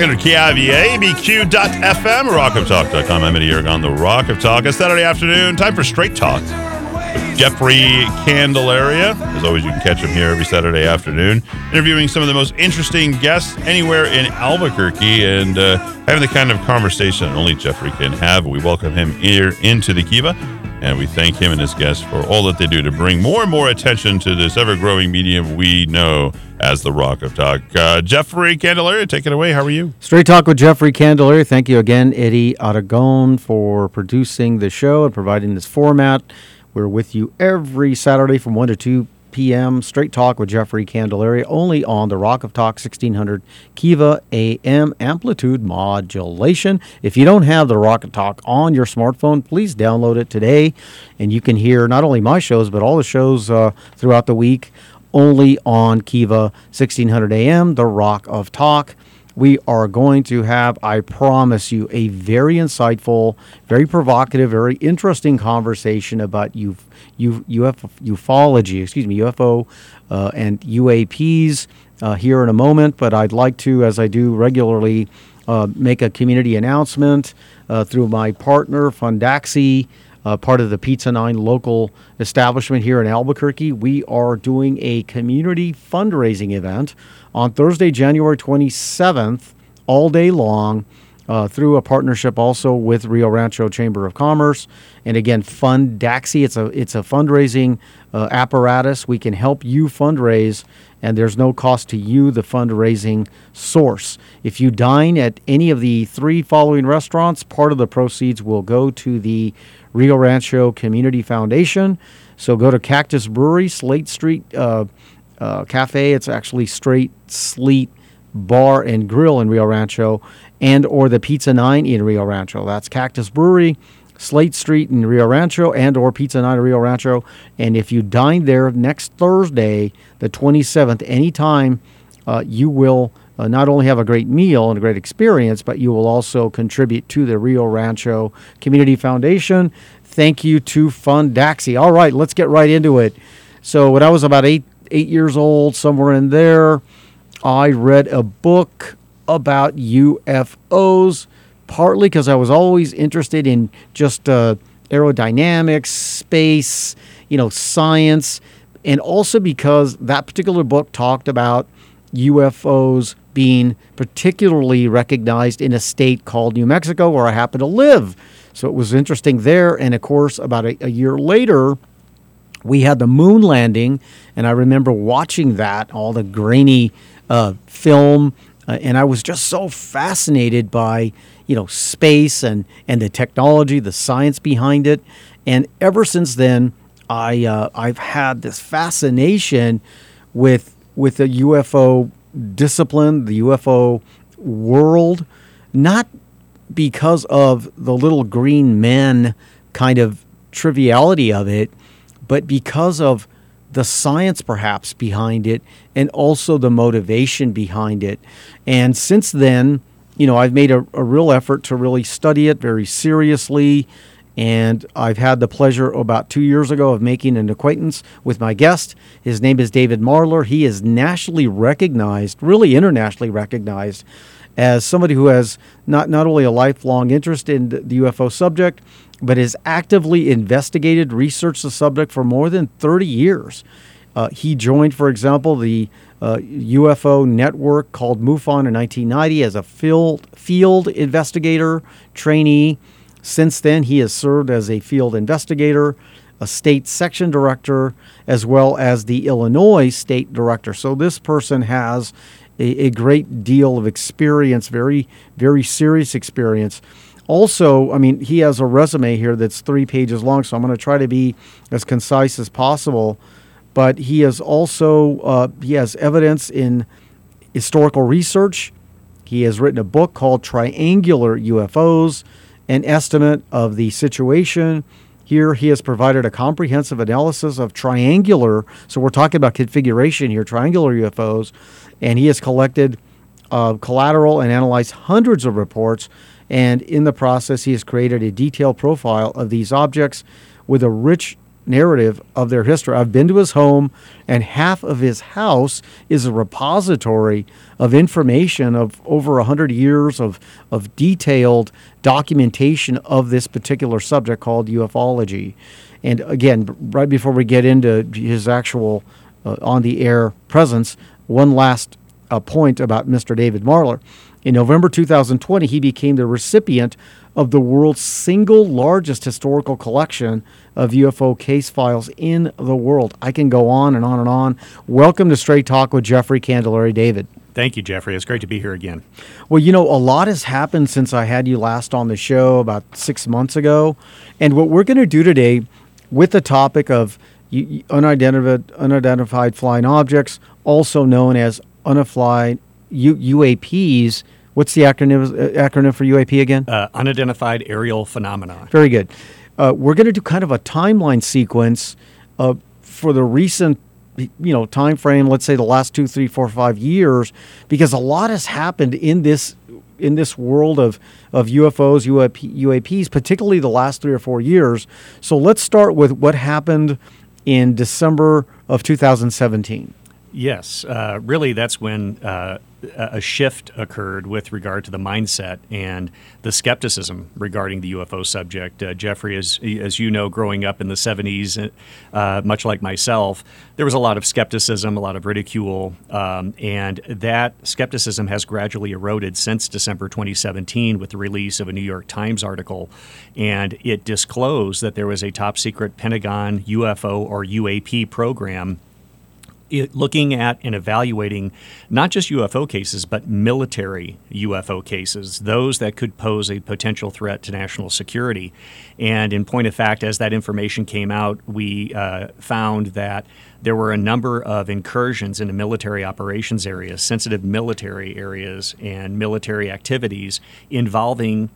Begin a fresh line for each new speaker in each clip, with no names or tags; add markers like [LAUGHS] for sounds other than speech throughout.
1600 KIVA, ABQ.FM, rockoftalk.com. I'm Eddie Aragon the Rock of Talk. It's Saturday afternoon. Time for Straight Talk with Jeffrey Candelaria. As always, you can catch him here every Saturday afternoon, interviewing some of the most interesting guests anywhere in Albuquerque and uh, having the kind of conversation only Jeffrey can have. We welcome him here into the Kiva. And we thank him and his guests for all that they do to bring more and more attention to this ever growing medium we know as the Rock of Talk. Uh, Jeffrey Candelaria, take it away. How are you?
Straight Talk with Jeffrey Candelaria. Thank you again, Eddie Aragon, for producing the show and providing this format. We're with you every Saturday from 1 to 2 p.m. Straight Talk with Jeffrey Candelaria, only on the Rock of Talk 1600 Kiva AM amplitude modulation. If you don't have the Rock of Talk on your smartphone, please download it today, and you can hear not only my shows but all the shows uh, throughout the week only on Kiva 1600 AM, the Rock of Talk we are going to have, I promise you, a very insightful, very provocative, very interesting conversation about U, U, UFO, ufology, excuse me, UFO uh, and UAPs uh, here in a moment. But I'd like to, as I do regularly, uh, make a community announcement uh, through my partner, Fundaxi. Uh, part of the Pizza Nine local establishment here in Albuquerque. We are doing a community fundraising event on Thursday, January 27th, all day long. Uh, through a partnership also with Rio Rancho Chamber of Commerce, and again, Fund Daxi. It's a it's a fundraising uh, apparatus. We can help you fundraise, and there's no cost to you, the fundraising source. If you dine at any of the three following restaurants, part of the proceeds will go to the Rio Rancho Community Foundation. So go to Cactus Brewery, Slate Street. Uh, uh, cafe. It's actually Straight Sleet Bar and Grill in Rio Rancho, and or the Pizza Nine in Rio Rancho. That's Cactus Brewery, Slate Street in Rio Rancho, and or Pizza Nine in Rio Rancho. And if you dine there next Thursday, the 27th, anytime, uh, you will. Uh, not only have a great meal and a great experience, but you will also contribute to the Rio Rancho Community Foundation. Thank you to Fundaxi. All right, let's get right into it. So, when I was about eight eight years old, somewhere in there, I read a book about UFOs, partly because I was always interested in just uh, aerodynamics, space, you know, science, and also because that particular book talked about UFOs being particularly recognized in a state called New Mexico, where I happen to live. So it was interesting there. And of course, about a, a year later, we had the moon landing, and I remember watching that, all the grainy uh, film, uh, and I was just so fascinated by you know space and and the technology, the science behind it, and ever since then, I uh, I've had this fascination with with the UFO discipline, the UFO world, not because of the little green men kind of triviality of it, but because of the science perhaps behind it and also the motivation behind it. And since then, you know, I've made a, a real effort to really study it very seriously. And I've had the pleasure about two years ago of making an acquaintance with my guest. His name is David Marler. He is nationally recognized, really internationally recognized, as somebody who has not, not only a lifelong interest in the UFO subject, but has actively investigated, researched the subject for more than 30 years. Uh, he joined, for example, the uh, UFO network called MUFON in 1990 as a field, field investigator trainee. Since then, he has served as a field investigator, a state section director, as well as the Illinois state director. So this person has a, a great deal of experience, very, very serious experience also, I mean, he has a resume here that's three pages long, so I'm going to try to be as concise as possible. But he has also uh, he has evidence in historical research. He has written a book called Triangular UFOs, an estimate of the situation. Here, he has provided a comprehensive analysis of triangular. So we're talking about configuration here, triangular UFOs, and he has collected uh, collateral and analyzed hundreds of reports and in the process, he has created a detailed profile of these objects with a rich narrative of their history. I've been to his home, and half of his house is a repository of information of over 100 years of, of detailed documentation of this particular subject called ufology. And again, right before we get into his actual uh, on the air presence, one last uh, point about Mr. David Marler. In November 2020, he became the recipient of the world's single largest historical collection of UFO case files in the world. I can go on and on and on. Welcome to Straight Talk with Jeffrey Candelaria. David.
Thank you, Jeffrey. It's great to be here again.
Well, you know, a lot has happened since I had you last on the show about six months ago. And what we're going to do today with the topic of unidentified, unidentified flying objects, also known as unidentified UAPs. What's the acronym uh, acronym for UAP again?
Uh, unidentified aerial phenomena.
Very good. Uh, we're going to do kind of a timeline sequence uh, for the recent you know time frame let's say the last two three four five years because a lot has happened in this in this world of of UFOs UAP, UAPs particularly the last three or four years so let's start with what happened in December of 2017
Yes, uh, really, that's when uh, a shift occurred with regard to the mindset and the skepticism regarding the UFO subject. Uh, Jeffrey, as, as you know, growing up in the 70s, uh, much like myself, there was a lot of skepticism, a lot of ridicule, um, and that skepticism has gradually eroded since December 2017 with the release of a New York Times article. And it disclosed that there was a top secret Pentagon UFO or UAP program looking at and evaluating not just UFO cases, but military UFO cases, those that could pose a potential threat to national security. And in point of fact, as that information came out, we uh, found that there were a number of incursions into military operations areas, sensitive military areas, and military activities involving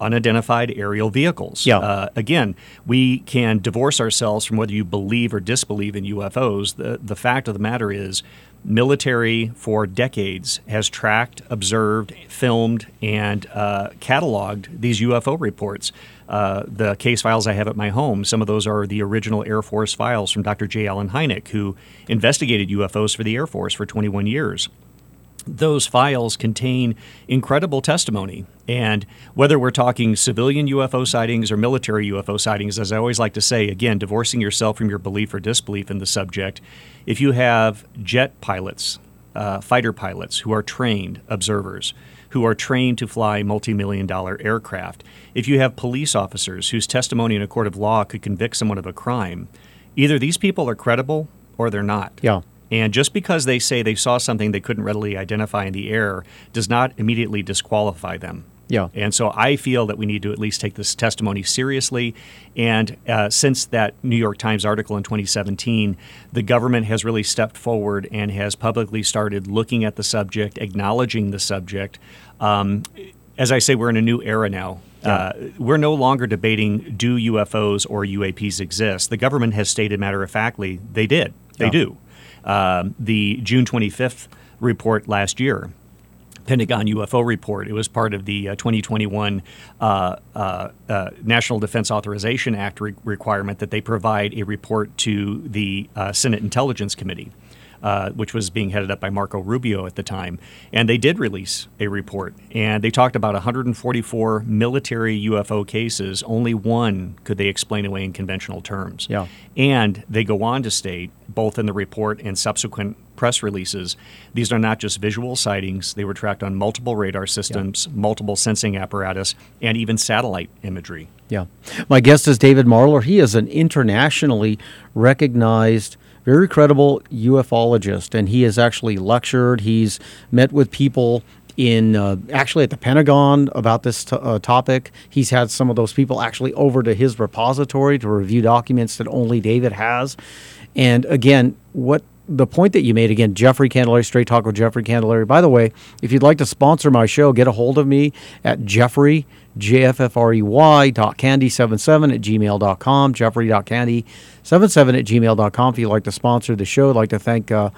unidentified aerial vehicles.
Yeah.
Uh, again, we can divorce ourselves from whether you believe or disbelieve in UFOs. The, the fact of the matter is, military for decades has tracked, observed, filmed, and uh, cataloged these UFO reports. Uh, the case files I have at my home, some of those are the original Air Force files from Dr. J. Allen Hynek, who investigated UFOs for the Air Force for 21 years those files contain incredible testimony. And whether we're talking civilian UFO sightings or military UFO sightings, as I always like to say, again, divorcing yourself from your belief or disbelief in the subject, if you have jet pilots, uh, fighter pilots who are trained observers, who are trained to fly multi million dollar aircraft, if you have police officers whose testimony in a court of law could convict someone of a crime, either these people are credible or they're not.
Yeah.
And just because they say they saw something they couldn't readily identify in the air does not immediately disqualify them.
Yeah.
And so I feel that we need to at least take this testimony seriously. And uh, since that New York Times article in 2017, the government has really stepped forward and has publicly started looking at the subject, acknowledging the subject. Um, as I say, we're in a new era now. Yeah. Uh, we're no longer debating do UFOs or UAPs exist. The government has stated matter of factly they did. They yeah. do. Um, the June 25th report last year. Pentagon UFO report. It was part of the uh, 2021 uh, uh, uh, National Defense Authorization Act re- requirement that they provide a report to the uh, Senate Intelligence Committee. Uh, which was being headed up by Marco Rubio at the time. And they did release a report. And they talked about 144 military UFO cases. Only one could they explain away in conventional terms.
Yeah.
And they go on to state, both in the report and subsequent press releases, these are not just visual sightings. They were tracked on multiple radar systems, yeah. multiple sensing apparatus, and even satellite imagery.
Yeah. My guest is David Marler. He is an internationally recognized very credible ufologist, and he has actually lectured. He's met with people in uh, actually at the Pentagon about this t- uh, topic. He's had some of those people actually over to his repository to review documents that only David has. And again, what the point that you made again, Jeffrey Candelaria, Straight Talk with Jeffrey Candelaria. By the way, if you'd like to sponsor my show, get a hold of me at Jeffrey, J F F R E Y dot candy77 at gmail.com, Jeffrey.candy77 at gmail.com. If you'd like to sponsor the show, I'd like to thank uh,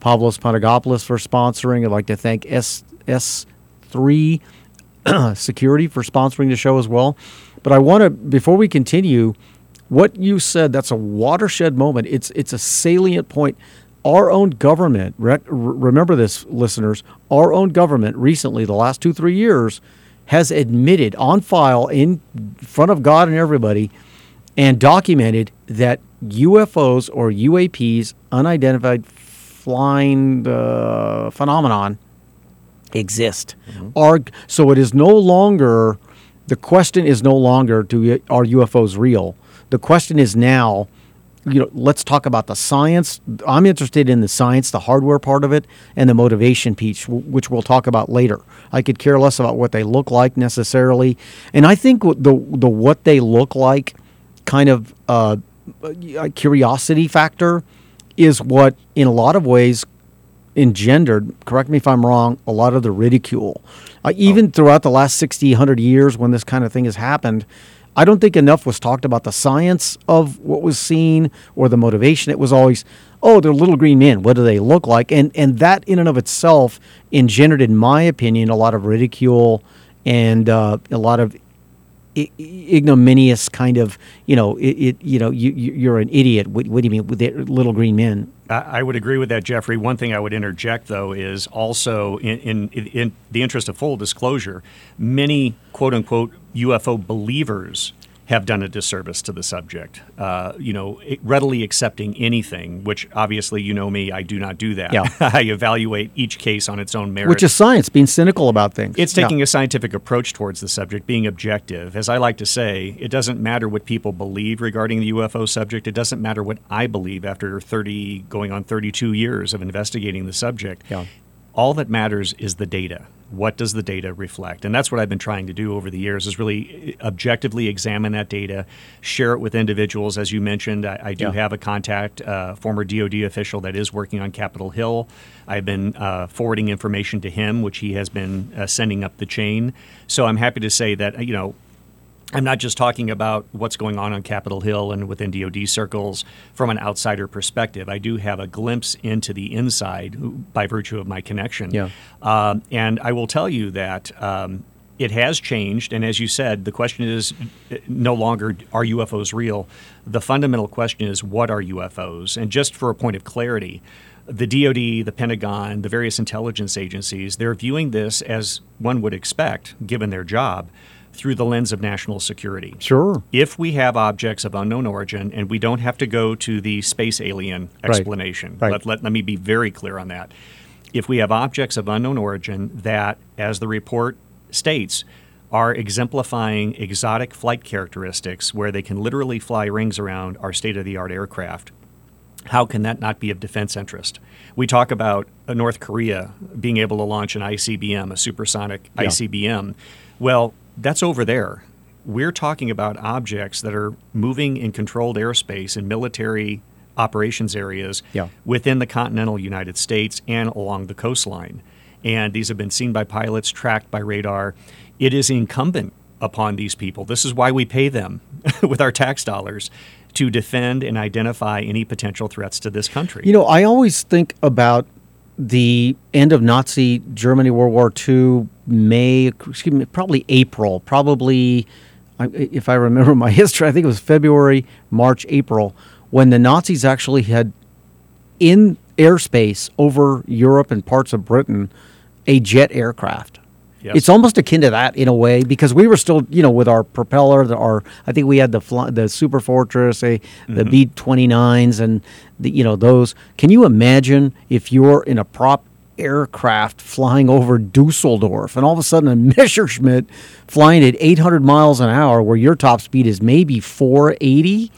Pavlos Panagopoulos for sponsoring. I'd like to thank S, S3 [CLEARS THROAT] Security for sponsoring the show as well. But I want to, before we continue, what you said, that's a watershed moment. It's it's a salient point. Our own government, rec- remember this, listeners. Our own government recently, the last two three years, has admitted on file in front of God and everybody, and documented that UFOs or UAPs, unidentified flying uh, phenomenon, exist. Are so it is no longer the question is no longer do are UFOs real? The question is now, you know, let's talk about the science. I'm interested in the science, the hardware part of it, and the motivation piece, which we'll talk about later. I could care less about what they look like necessarily, and I think the the what they look like kind of uh, curiosity factor is what, in a lot of ways, engendered, correct me if I'm wrong, a lot of the ridicule. Uh, even throughout the last 60, 100 years when this kind of thing has happened, I don't think enough was talked about the science of what was seen or the motivation. It was always, oh, they're little green men. What do they look like? And and that in and of itself engendered, in my opinion, a lot of ridicule and uh, a lot of ignominious kind of, you know, it, it you know, you, you- you're an idiot. What, what do you mean with little green men?
I I would agree with that, Jeffrey. One thing I would interject, though, is also in, in, in the interest of full disclosure, many quote unquote UFO believers have done a disservice to the subject. Uh, you know, readily accepting anything, which obviously you know me, I do not do that.
Yeah. [LAUGHS]
I evaluate each case on its own merit.
Which is science, being cynical about things.
It's
Yeah.
taking a scientific approach towards the subject, being objective. As I like to say, it doesn't matter what people believe regarding the UFO subject. It doesn't matter what I believe after 30, going on 32 years of investigating the subject.
Yeah.
All that matters is the data. What does the data reflect? And that's what I've been trying to do over the years is really objectively examine that data, share it with individuals. As you mentioned, I, I do
Yeah.
have a contact, uh, former DoD official that is working on Capitol Hill. I've been uh, forwarding information to him, which he has been uh, sending up the chain. So I'm happy to say that uh, you know I'm not just talking about what's going on on Capitol Hill and within DoD circles from an outsider perspective. I do have a glimpse into the inside by virtue of my connection.
Yeah.
Um, and I will tell you that um, it has changed. And as you said, the question is uh, no longer are UFOs real? The fundamental question is what are UFOs? And just for a point of clarity, the DoD, the Pentagon, the various intelligence agencies, they're viewing this as one would expect, given their job, through the lens of national security.
Sure.
If we have objects of unknown origin, and we don't have to go to the space alien explanation,
Right.
Let, let, let me be very clear on that. If we have objects of unknown origin that, as the report states, are exemplifying exotic flight characteristics where they can literally fly rings around our state of the art aircraft, how can that not be of defense interest? We talk about uh, North Korea being able to launch an ICBM, a supersonic
Yeah.
ICBM. Well, that's over there. We're talking about objects that are moving in controlled airspace in military operations areas
Yeah.
within the continental United States and along the coastline. And these have been seen by pilots, tracked by radar. It is incumbent upon these people. This is why we pay them [LAUGHS] with our tax dollars to defend and identify any potential threats to this country.
You know, I always think about the end of Nazi Germany, World War II, May, excuse me, probably April, probably, if I remember [LAUGHS] my history, I think it was February, March, April, when the Nazis actually had in airspace over Europe and parts of Britain a jet aircraft.
Yes.
It's almost akin to that in a way because we were still, you know, with our propeller, the, our I think we had the fly, the Super Fortress, a, eh, the mm-hmm. B twenty nines, and the you know those. Can you imagine if you're in a prop aircraft flying over Dusseldorf and all of a sudden a [LAUGHS] Messerschmitt flying at eight hundred miles an hour, where your top speed is maybe four eighty?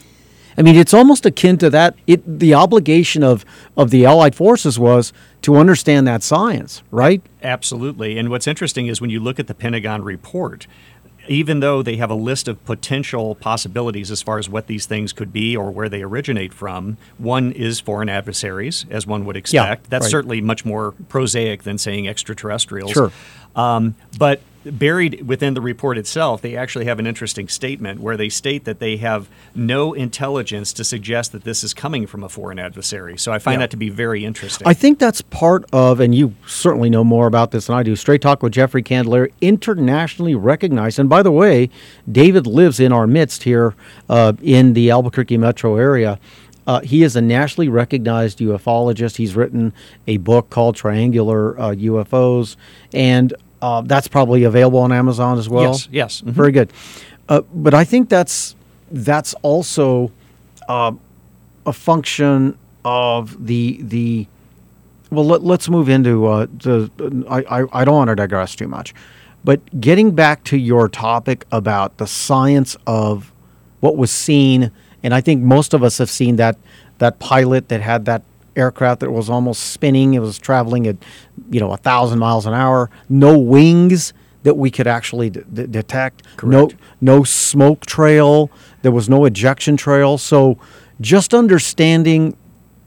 I mean, it's almost akin to that. It the obligation of of the Allied forces was to understand that science, right?
Absolutely. And what's interesting is when you look at the Pentagon report, even though they have a list of potential possibilities as far as what these things could be or where they originate from, one is foreign adversaries, as one would expect. That's
right.
certainly much more prosaic than saying extraterrestrials.
Sure.
Um, but buried within the report itself, they actually have an interesting statement where they state that they have no intelligence to suggest that this is coming from a foreign adversary. So I find
Yeah.
that to be very interesting.
I think that's part of, and you certainly know more about this than I do. Straight Talk with Jeffrey Candelaria, internationally recognized. And by the way, David lives in our midst here uh, in the Albuquerque metro area. Uh, he is a nationally recognized ufologist. He's written a book called Triangular uh, UFOs, and uh, that's probably available on Amazon as well.
Yes, yes, mhm.
Very good. Uh, but I think that's that's also uh, a function of the the well, let, let's move into uh, the. I, I, I don't want to digress too much, but getting back to your topic about the science of what was seen, and I think most of us have seen that that pilot that had that aircraft that was almost spinning. It was traveling at you know a thousand miles an hour, no wings that we could actually d- d- detect. No no smoke trail. There was no ejection trail. So just understanding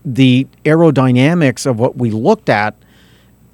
the aerodynamics of what we looked at,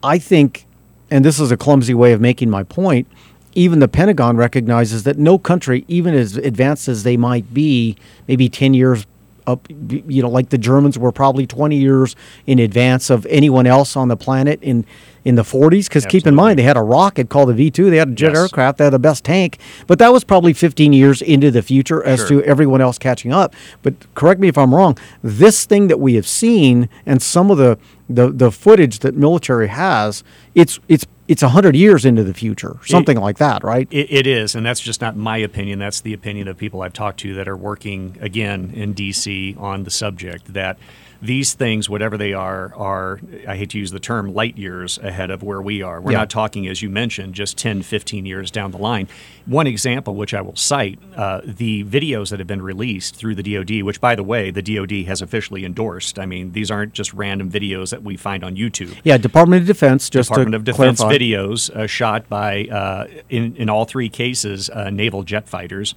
I think, and this is a clumsy way of making my point, even the Pentagon recognizes that no country, even as advanced as they might be, maybe 10 years up, you know, like the Germans were probably 20 years in advance of anyone else on the planet in, in the 40s. Because keep in mind, they had a rocket called the V 2, they had a jet
Yes.
aircraft, they had the best tank, but that was probably 15 years into the future as
Sure.
to everyone else catching up. But correct me if I'm wrong. This thing that we have seen and some of the the, the footage that military has, it's it's it's hundred years into the future, something like that, right?
It, it is, and that's just not my opinion. That's the opinion of people I've talked to that are working again in DC on the subject. That these things, whatever they are, are I hate to use the term light years ahead of where we are. We're
Yeah.
not talking, as you mentioned, just 10, 15 years down the line. One example, which I will cite, uh, the videos that have been released through the DoD, which, by the way, the DoD has officially endorsed. I mean, these aren't just random videos that we find on YouTube.
yeah, Department of Defense. Just
Department of Defense
clarify.
videos uh, shot by, uh, in, in all three cases, uh, naval jet fighters.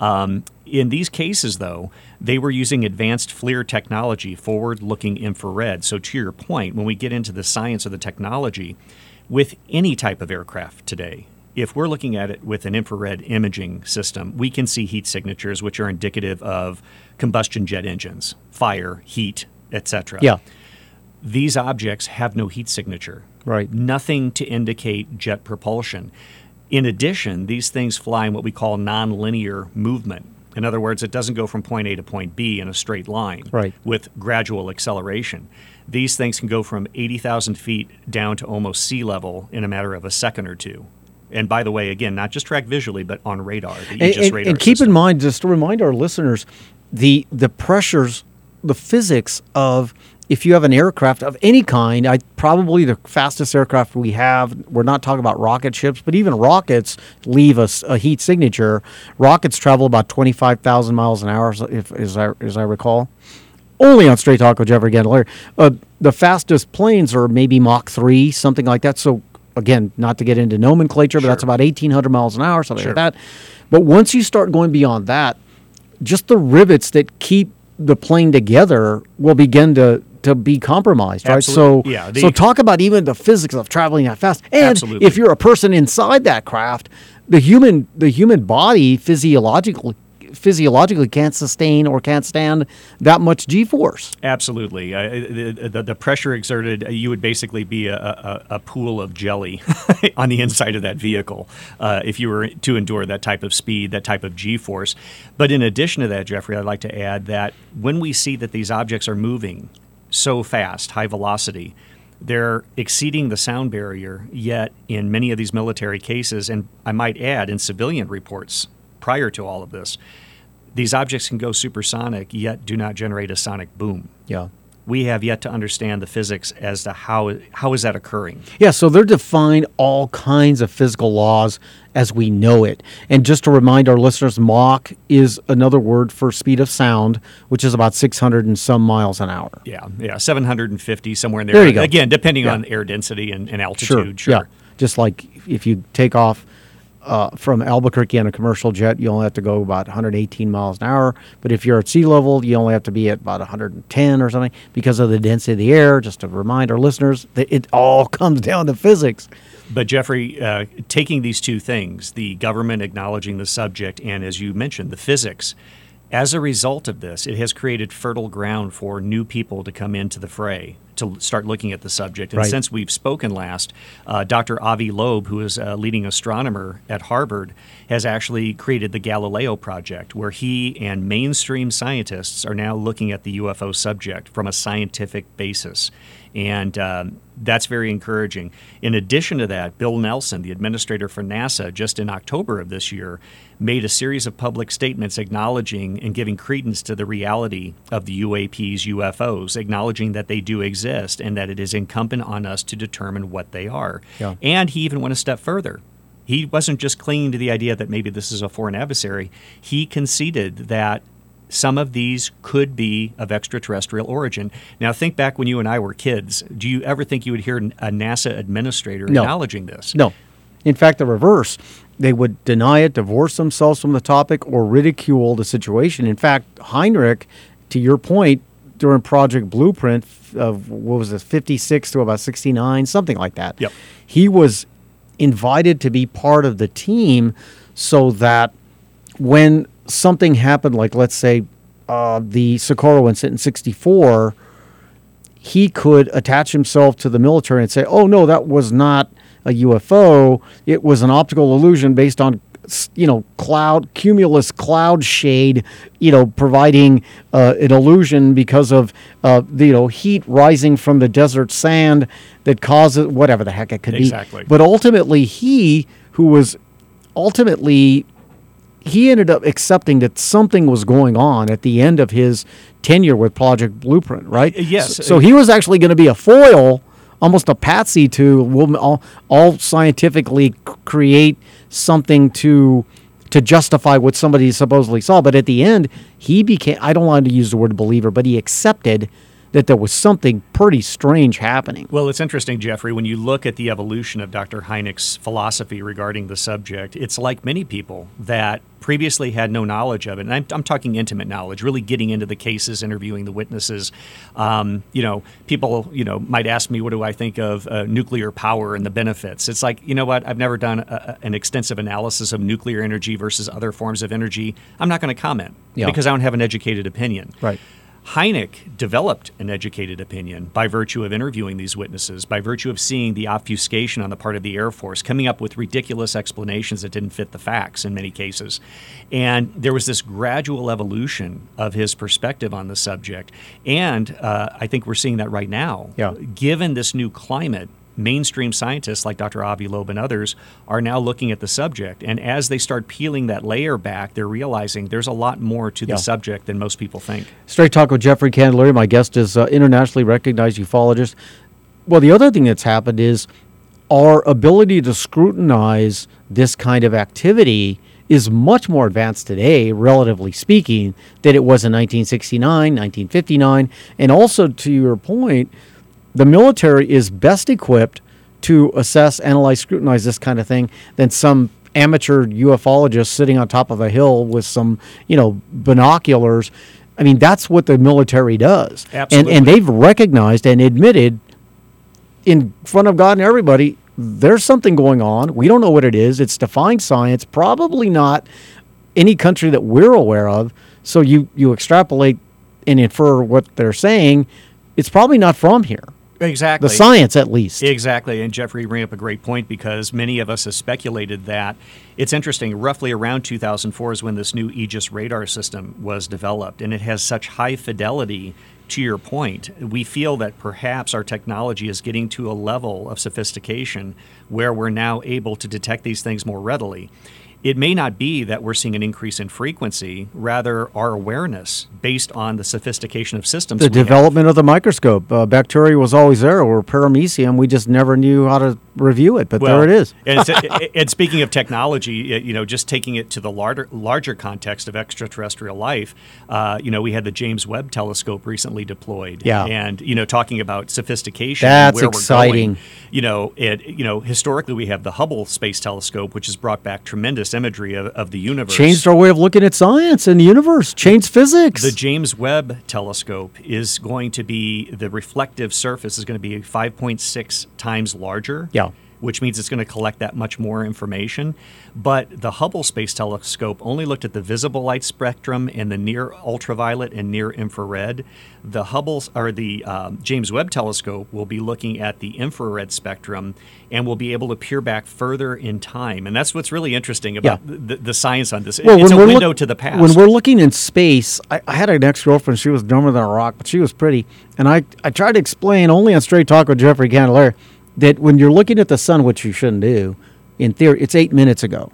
Um, in these cases, though, they were using advanced FLIR technology, forward looking infrared. So, to your point, when we get into the science of the technology, with any type of aircraft today, if we're looking at it with an infrared imaging system, we can see heat signatures, which are indicative of combustion jet engines, fire, heat, etc
Yeah,
these objects have no heat signature.
Right.
Nothing to indicate jet propulsion. In addition, these things fly in what we call nonlinear movement. In other words, it doesn't go from point A to point B in a straight line
Right.
with gradual acceleration. These things can go from 80,000 feet down to almost sea level in a matter of a second or two. And by the way, again, not just tracked visually, but on radar, the
and,
Aegis
and-
radar.
and keep
system.
in mind, just to remind our listeners, the the pressures, the physics of if you have an aircraft of any kind, I probably the fastest aircraft we have. We're not talking about rocket ships, but even rockets leave us a heat signature. Rockets travel about twenty five thousand miles an hour, if as I as I recall. Only on Straight Talk with Jeffrey Candelaria. Uh, the fastest planes are maybe Mach 3, something like that. So, again, not to get into nomenclature, but that's about 1,800 miles an hour, something
Sure.
like that. But once you start going beyond that, just the rivets that keep the plane together will begin to to be compromised, right? So,
Yeah, the-
so talk about even the physics of traveling that fast. And
Absolutely.
if you're a person inside that craft, the human the human body physiologically physiologically can't sustain or can't stand that much g-force.
Absolutely. Uh, the, the, the pressure exerted, uh, you would basically be a, a, a pool of jelly [LAUGHS] on the inside of that vehicle uh, if you were to endure that type of speed, that type of G force. But in addition to that, Jeffrey, I'd like to add that when we see that these objects are moving so fast, high velocity, they're exceeding the sound barrier, yet in many of these military cases, and I might add in civilian reports prior to all of this, these objects can go supersonic, yet do not generate a sonic boom.
Yeah.
We have yet to understand the physics as to how how is that occurring.
Yeah, so they're defying all kinds of physical laws as we know it. And just to remind our listeners, Mach is another word for speed of sound, which is about 600 and some miles an hour.
Yeah, yeah, 750 somewhere in there.
There you go.
Again, depending
Yeah.
on air density and, and
Sure.
altitude. Sure.
Yeah. Just like if you take off uh, from Albuquerque on a commercial jet, you only have to go about 118 miles an hour. But if you're at sea level, you only have to be at about 110 or something because of the density of the air. Just to remind our listeners that it all [LAUGHS] comes down to physics.
But Jeffrey, uh, taking these two things, the government acknowledging the subject, and as you mentioned, the physics, as a result of this, it has created fertile ground for new people to come into the fray to start looking at the subject. And
Right.
since we've spoken last, uh, Dr. Avi Loeb, who is a leading astronomer at Harvard, has actually created the Galileo Project, where he and mainstream scientists are now looking at the UFO subject from a scientific basis. And um, that's very encouraging. In addition to that, Bill Nelson, the administrator for NASA, just in October of this year, made a series of public statements acknowledging and giving credence to the reality of the UAPs, UFOs, acknowledging that they do exist and that it is incumbent on us to determine what they are.
Yeah.
And he even went a step further. He wasn't just clinging to the idea that maybe this is a foreign adversary. He conceded that some of these could be of extraterrestrial origin. Now, think back when you and I were kids. Do you ever think you would hear a NASA administrator
No.
acknowledging this?
No. In fact, the reverse. They would deny it, divorce themselves from the topic, or ridicule the situation. In fact, Hynek, to your point, during Project Blueprint of what was it, 56 to about 69, something like that,
Yep.
he was invited to be part of the team so that when something happened, like let's say uh, the Socorro incident in 64, he could attach himself to the military and say, "Oh no, that was not a UFO. It was an optical illusion based on you know cloud cumulus cloud shade, you know, providing uh, an illusion because of uh, the you know heat rising from the desert sand that causes whatever the heck it could
Exactly.
be." But ultimately, he who was ultimately he ended up accepting that something was going on at the end of his tenure with Project Blueprint, right?
Uh, yes.
So, uh, so he was actually going to be a foil, almost a patsy to we'll all, all scientifically create something to to justify what somebody supposedly saw. But at the end, he became I don't want to use the word believer, but he accepted that there was something pretty strange happening.
Well, it's interesting, Jeffrey, when you look at the evolution of Dr. Hynek's philosophy regarding the subject, it's like many people that previously had no knowledge of it. And I'm, I'm talking intimate knowledge, really getting into the cases, interviewing the witnesses. Um, you know, people, you know, might ask me, what do I think of uh, nuclear power and the benefits? It's like, you know what? I've never done a, a- an extensive analysis of nuclear energy versus other forms of energy. I'm not going to comment
Yeah.
because I don't have an educated opinion.
Right.
Hynek developed an educated opinion by virtue of interviewing these witnesses, by virtue of seeing the obfuscation on the part of the Air Force, coming up with ridiculous explanations that didn't fit the facts in many cases. And there was this gradual evolution of his perspective on the subject. And uh, I think we're seeing that right now.
Yeah.
Given this new climate, mainstream scientists like Dr. Avi Loeb and others are now looking at the subject. And as they start peeling that layer back, they're realizing there's a lot more to
Yeah.
the subject than most people think.
Straight Talk with Jeffrey Candelaria. My guest is uh, internationally recognized ufologist. Well, the other thing that's happened is our ability to scrutinize this kind of activity is much more advanced today, relatively speaking, than it was in 1969, 1959. And also, to your point, the military is best equipped to assess, analyze, scrutinize this kind of thing than some amateur ufologist sitting on top of a hill with some, you know, binoculars. I mean, that's what the military does. And, and they've recognized and admitted in front of God and everybody, there's something going on. We don't know what it is. It's defying science, probably not any country that we're aware of. So you, you extrapolate and infer what they're saying. It's probably not from here.
Exactly.
The science, at least.
Exactly. And Jeffrey bring up a great point because many of us have speculated that it's interesting. Roughly around 2004 is when this new Aegis radar system was developed, and it has such high fidelity. To your point, we feel that perhaps our technology is getting to a level of sophistication where we're now able to detect these things more readily. It may not be that we're seeing an increase in frequency, rather, our awareness based on the sophistication of systems.
the
we have.
development of the microscope. Uh, bacteria was always there, or paramecium. We just never knew how to review it, but there it is.
and, [LAUGHS] and speaking of technology, you know, just taking it to the larger larger context of extraterrestrial life, uh, you know, we had the James Webb Telescope recently deployed.
Yeah.
and you know, talking about sophistication.
That's exciting.
We're going. You know, it. You know, historically, we have the Hubble Space Telescope, which has brought back tremendous imagery of, of the universe.
Changed our way of looking at science and the universe. Changed physics.
The James Webb Telescope is going to be the reflective surface is going to be 5.6 times larger.
Yeah.
Which means it's going to collect that much more information. But the Hubble Space Telescope only looked at the visible light spectrum and the near ultraviolet and near infrared. The Hubble or the um, James Webb Telescope will be looking at the infrared spectrum and will be able to peer back further in time. And that's what's really interesting about
Yeah.
the, the science on this.
Well,
it's a window
look-
to the past.
When we're looking in space, I, I had an ex girlfriend. She was dumber than a rock, but she was pretty. And I, I tried to explain only on Straight Talk with Jeffrey Candelaria that when you're looking at the sun, which you shouldn't do, in theory, it's eight minutes ago.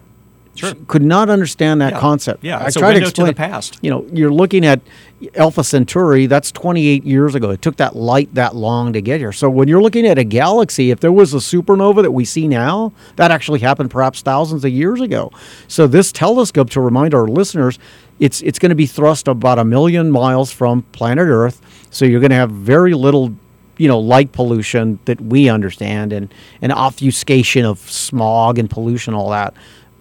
Sure.
Could not understand that
Yeah.
concept.
Yeah,
I
it's a
tried
window to the
explain-
past.
You know, you're looking at Alpha Centauri. That's 28 years ago. It took that light that long to get here. So when you're looking at a galaxy, if there was a supernova that we see now, that actually happened perhaps thousands of years ago. So this telescope, to remind our listeners, it's it's going to be thrust about a million miles from planet Earth. So you're going to have very little you know light pollution that we understand and and obfuscation of smog and pollution all that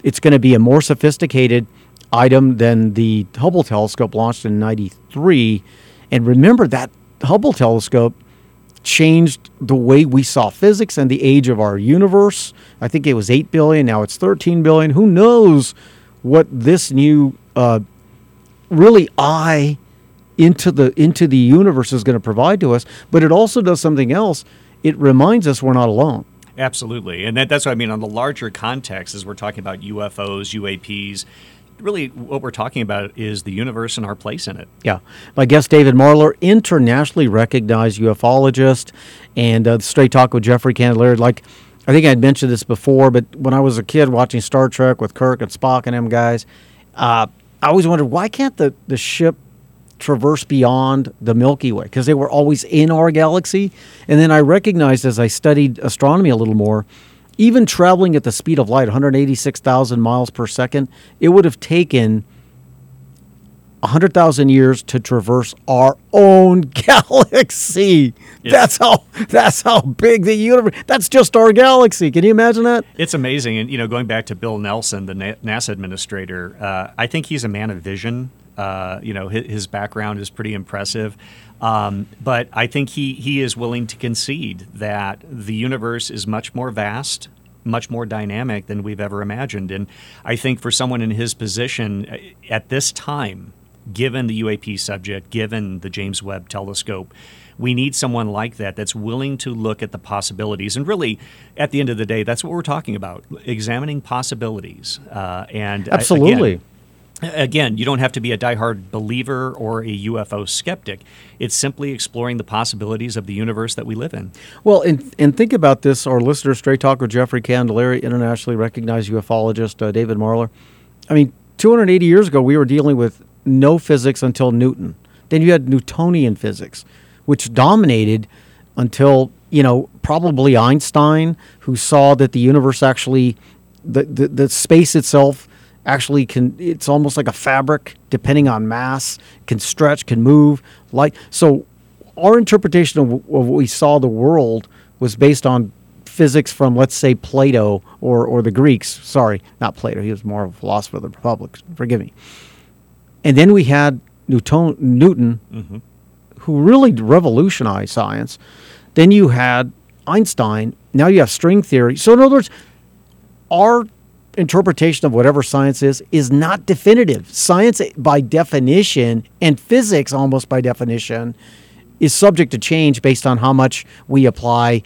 it's going to be a more sophisticated item than the Hubble telescope launched in 93 and remember that Hubble telescope changed the way we saw physics and the age of our universe. I think it was 8 billion now it's 13 billion. Who knows what this new uh, really eye into the into the universe is going to provide to us but it also does something else it reminds us we're not alone
Absolutely. And that, that's what I mean on the larger context as we're talking about UFOs, UAPs. Really, what we're talking about is the universe and our place in it.
yeah my guest david marler internationally recognized ufologist and uh, straight talk with jeffrey candelaria like i think i'd mentioned this before but when i was a kid watching star trek with kirk and spock and them guys uh, i always wondered why can't the, the ship traverse beyond the Milky Way because they were always in our galaxy. And then I recognized as I studied astronomy a little more, even traveling at the speed of light, 186,000 miles per second, it would have taken 100,000 years to traverse our own [LAUGHS] galaxy. That's how that's how big the universe. That's just our galaxy. Can you imagine that?
It's amazing. And, you know, going back to Bill Nelson, the NASA administrator, uh, I think he's a man of vision. Uh, you know, his, his background is pretty impressive. Um, but I think he, he is willing to concede that the universe is much more vast, much more dynamic than we've ever imagined. And I think for someone in his position uh, at this time, given the UAP subject, given the James Webb telescope, we need someone like that that's willing to look at the possibilities. And really, at the end of the day, that's what we're talking about examining possibilities. Uh, and I-
Absolutely.
again, Again, you don't have to be a diehard believer or a UFO skeptic. It's simply exploring the possibilities of the universe that we live in.
Well, and, and think about this. Our listener, Straight Talker Jeffrey Candelaria, internationally recognized ufologist uh, David Marler. I mean, 280 years ago, we were dealing with no physics until Newton. Then you had Newtonian physics, which dominated until, you know, probably Einstein, who saw that the universe actually, the, the, the space itself actually can, it's almost like a fabric, depending on mass, can stretch, can move, like So our interpretation of, of what we saw the world was based on physics from, let's say, Plato or, or the Greeks. Sorry, not Plato. He was more of a philosopher of the Republic. Forgive me. And then we had Newton, Newton mm-hmm. who really revolutionized science. Then you had Einstein. Now you have string theory. So, in other words, our interpretation of whatever science is is not definitive. Science, by definition, and physics, almost by definition, is subject to change based on how much we apply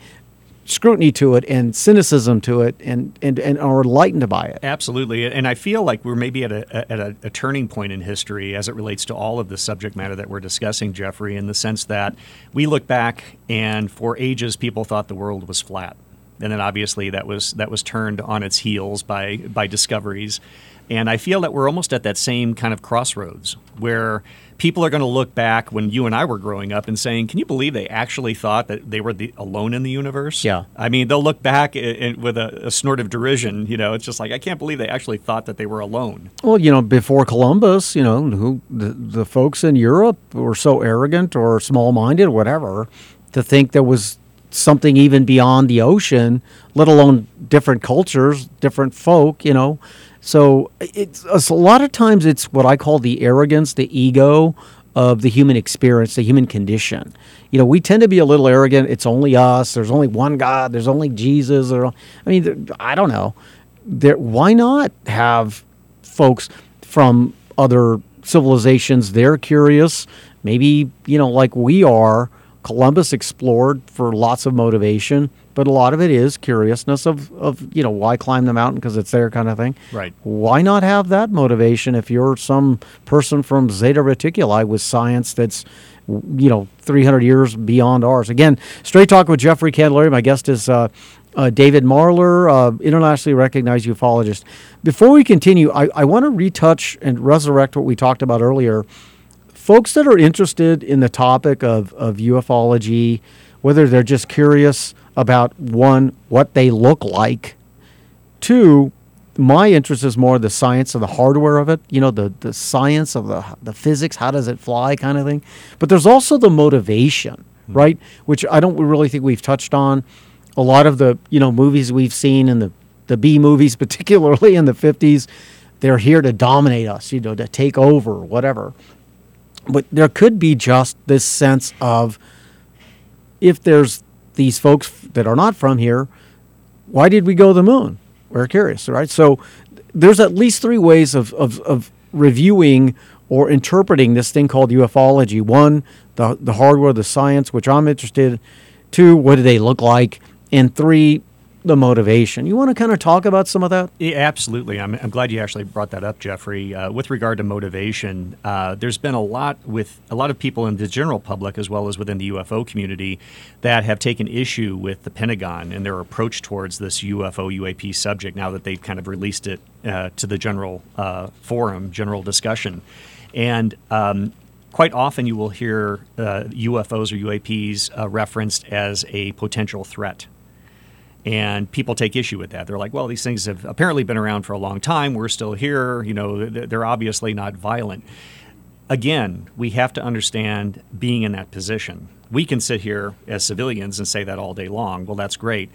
scrutiny to it and cynicism to it and, and, and are enlightened by it.
Absolutely, and I feel like we're maybe at a at a, a turning point in history as it relates to all of the subject matter that we're discussing, Jeffrey. In the sense that we look back, and for ages, people thought the world was flat, and then obviously that was that was turned on its heels by by discoveries. And I feel that we're almost at that same kind of crossroads where people are going to look back when you and I were growing up and saying, "Can you believe they actually thought that they were the alone in the universe?"
Yeah.
I mean, they'll look back i i with a, a snort of derision. You know, it's just like I can't believe they actually thought that they were alone.
Well, you know, before Columbus, you know, who the, the folks in Europe were so arrogant or small-minded, whatever, to think there was something even beyond the ocean, let alone different cultures, different folk. You know, so it's, a lot of times it's what I call the arrogance, the ego of the human experience, the human condition. You know, we tend to be a little arrogant. It's only us. There's only one God. There's only Jesus. Or, I mean, I don't know. There, why not have folks from other civilizations? They're curious. Maybe you know, like we are. Columbus explored for lots of motivation, but a lot of it is curiousness of, of you know why climb the mountain because it's there kind of thing.
Right.
Why not have that motivation if you're some person from Zeta Reticuli with science that's you know 300 years beyond ours? Again, straight talk with Jeffrey Candelaria. My guest is. Uh, uh, David Marler, uh, internationally recognized ufologist. Before we continue, I, I want to retouch and resurrect what we talked about earlier folks that are interested in the topic of, of ufology, whether they're just curious about one, what they look like, two, my interest is more the science of the hardware of it, you know, the, the science of the, the physics, how does it fly kind of thing. But there's also the motivation, mm-hmm. right? Which I don't really think we've touched on. A lot of the, you know, movies we've seen in the, the B movies, [LAUGHS] particularly in the 50s, they're here to dominate us, you know, to take over, whatever. But there could be just this sense of if there's these folks that are not from here, why did we go to the moon? We're curious, right? So there's at least three ways of, of, of reviewing or interpreting this thing called ufology. One, the, the hardware, the science, which I'm interested in. Two, what do they look like? And three, the motivation. You want to kind of talk about some of that?
Yeah, absolutely. I'm, I'm glad you actually brought that up, Jeffrey. Uh, with regard to motivation, uh, there's been a lot with a lot of people in the general public as well as within the UFO community that have taken issue with the Pentagon and their approach towards this UFO UAP subject. Now that they've kind of released it uh, to the general uh, forum, general discussion, and um, quite often you will hear UFOs uh, or UAPs uh, referenced as a potential threat and people take issue with that. They're like, well, these things have apparently been around for a long time. We're still here. You know, they're obviously not violent. Again, we have to understand being in that position. We can sit here as civilians and say that all day long. Well, that's great.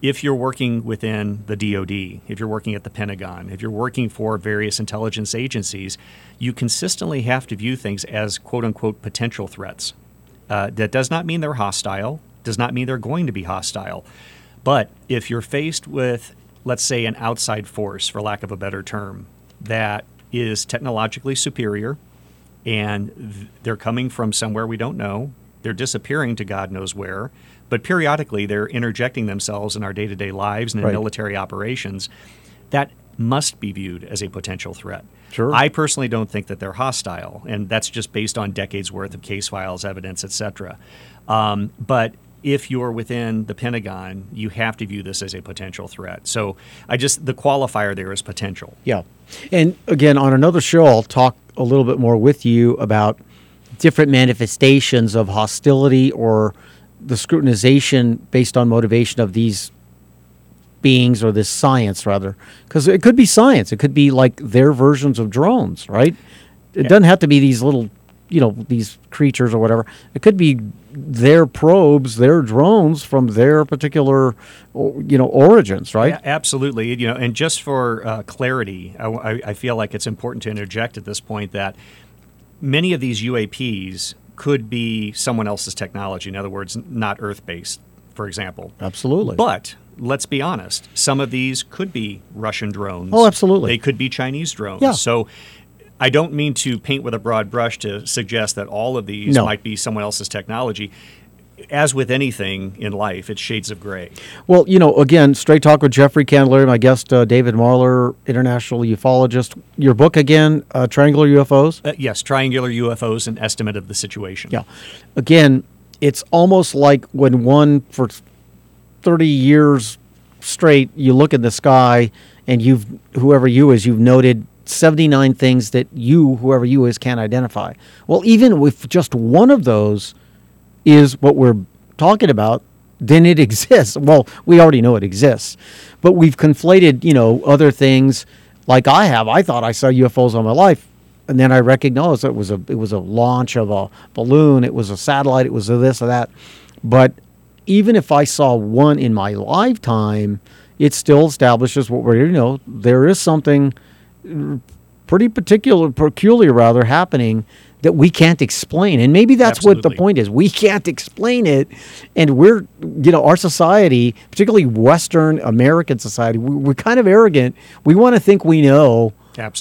If you're working within the DoD, if you're working at the Pentagon, if you're working for various intelligence agencies, you consistently have to view things as quote unquote potential threats. Uh, that does not mean they're hostile, does not mean they're going to be hostile but if you're faced with, let's say, an outside force, for lack of a better term, that is technologically superior and they're coming from somewhere we don't know, they're disappearing to God knows where, but periodically they're interjecting themselves in our day to day lives and in right. military operations, that must be viewed as a potential threat.
Sure.
I personally don't think that they're hostile, and that's just based on decades worth of case files, evidence, etc. Um, but if you're within the Pentagon, you have to view this as a potential threat. So I just, the qualifier there is potential.
Yeah. And again, on another show, I'll talk a little bit more with you about different manifestations of hostility or the scrutinization based on motivation of these beings or this science rather because it could be science it could be like their versions of drones right it yeah. doesn't have to be these little you know these creatures or whatever. It could be their probes, their drones from their particular you know origins, right? Yeah,
absolutely. You know, and just for uh, clarity, I, I feel like it's important to interject at this point that many of these UAPs could be someone else's technology. In other words, not Earth based, for example.
Absolutely.
But let's be honest, some of these could be Russian drones.
Oh, absolutely.
They could be Chinese drones.
Yeah.
So I don't mean to paint with a broad brush to suggest that all of these
no.
might be someone else's technology. As with anything in life, it's shades of gray.
Well, you know, again, straight talk with Jeffrey Candelaria, my guest, uh, David Marler, international ufologist. Your book again, uh, Triangular UFOs?
Uh, yes, Triangular UFOs, an estimate of the situation.
Yeah. Again, it's almost like when one, for 30 years straight, you look in the sky and you've, whoever you is, you've noted 79 things that you, whoever you is, can't identify. Well, even if just one of those is what we're talking about, then it [LAUGHS] exists. Well, we already know it exists, but we've conflated, you know, other things like I have. I thought I saw UFOs all my life, and then I recognized it was a it was a launch of a balloon, it was a satellite, it was a this or that. But even if I saw one in my lifetime, it still establishes what we're you know there is something pretty particular, peculiar rather, happening that we can't explain. And maybe that's what the point is. We can't explain it. And we're, you know, our society, particularly Western American society, we, we're kind of arrogant. We want to think we know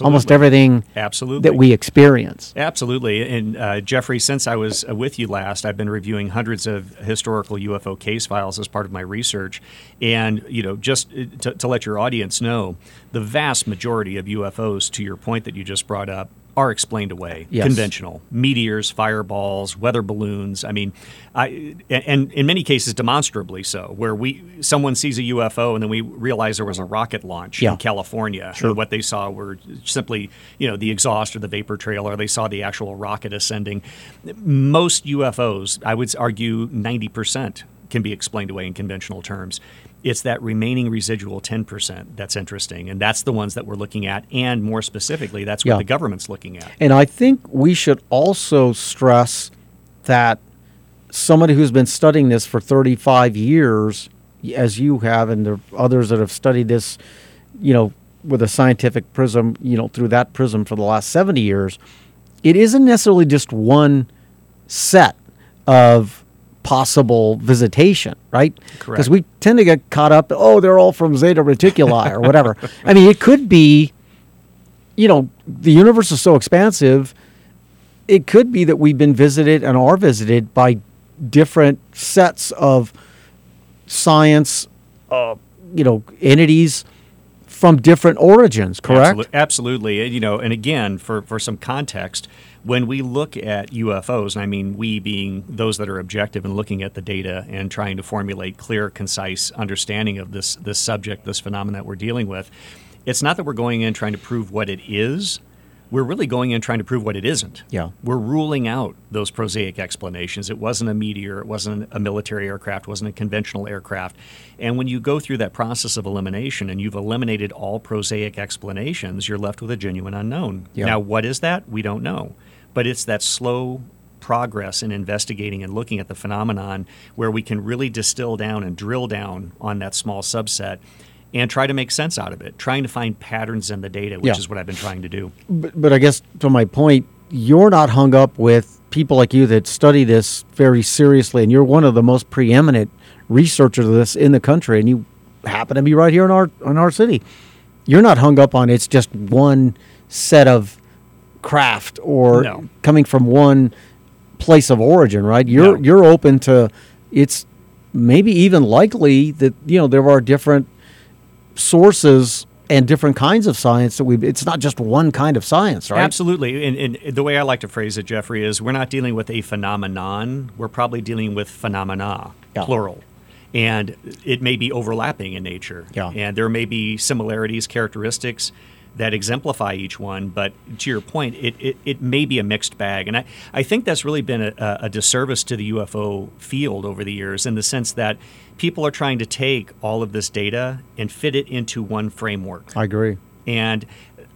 almost everything
Absolutely.
that we experience.
Absolutely. And uh, Jeffrey, since I was uh, with you last, I've been reviewing hundreds of historical UFO case files as part of my research. And, you know, just uh, to, to let your audience know, the vast majority of UFOs, to your point that you just brought up, are explained away.
Yes.
Conventional meteors, fireballs, weather balloons. I mean, I and, in many cases demonstrably so, where we someone sees a UFO and then we realize there was a rocket launch
Yeah.
in California. And what they saw were simply, you know, the exhaust or the vapor trail, or they saw the actual rocket ascending. Most UFOs, I would argue, ninety percent can be explained away in conventional terms. It's that remaining residual 10% that's interesting. And that's the ones that we're looking at. And more specifically, that's what
Yeah.
the government's looking at.
And I think we should also stress that somebody who's been studying this for 35 years, as you have, and there are others that have studied this, you know, with a scientific prism, you know, through that prism for the last 70 years, it isn't necessarily just one set of possible visitation, right?
Correct.
Because we tend to get caught up, oh, they're all from Zeta Reticuli or whatever. [LAUGHS] I mean, it could be, you know, the universe is so expansive it could be that we've been visited and are visited by different sets of science, uh, you know, entities from different origins. Correct?
Absolu- Absolutely. You know, and again, for, for some context, when we look at UFOs, and I mean we being those that are objective and looking at the data and trying to formulate clear, concise understanding of this this subject, this phenomenon that we're dealing with, it's not that we're going in trying to prove what it is. We're really going in trying to prove what it isn't.
Yeah.
We're ruling out those prosaic explanations. It wasn't a meteor, it wasn't a military aircraft, wasn't a conventional aircraft. And when you go through that process of elimination and you've eliminated all prosaic explanations, you're left with a genuine unknown.
Yeah.
Now, what is that? We don't know. But it's that slow progress in investigating and looking at the phenomenon where we can really distill down and drill down on that small subset and try to make sense out of it, trying to find patterns in the data, which
Yeah.
is what I've been trying to do.
But, but I guess to my point, you're not hung up with people like you that study this very seriously, and you're one of the most preeminent researchers of this in the country, and you happen to be right here in our in our city. You're not hung up on it's just one set of craft or
No.
coming from one place of origin, right? You're
No.
you're open to it's maybe even likely that you know there are different sources and different kinds of science that we it's not just one kind of science right
Absolutely. And, and the way I like to phrase it, Jeffrey, is we're not dealing with a phenomenon. We're probably dealing with phenomena,
Yeah.
plural. And it may be overlapping in nature.
Yeah.
And there may be similarities, characteristics that exemplify each one. But to your point, it, it, it may be a mixed bag. And I, I think that's really been a, a disservice to the UFO field over the years in the sense that people are trying to take all of this data and fit it into one framework.
i agree
And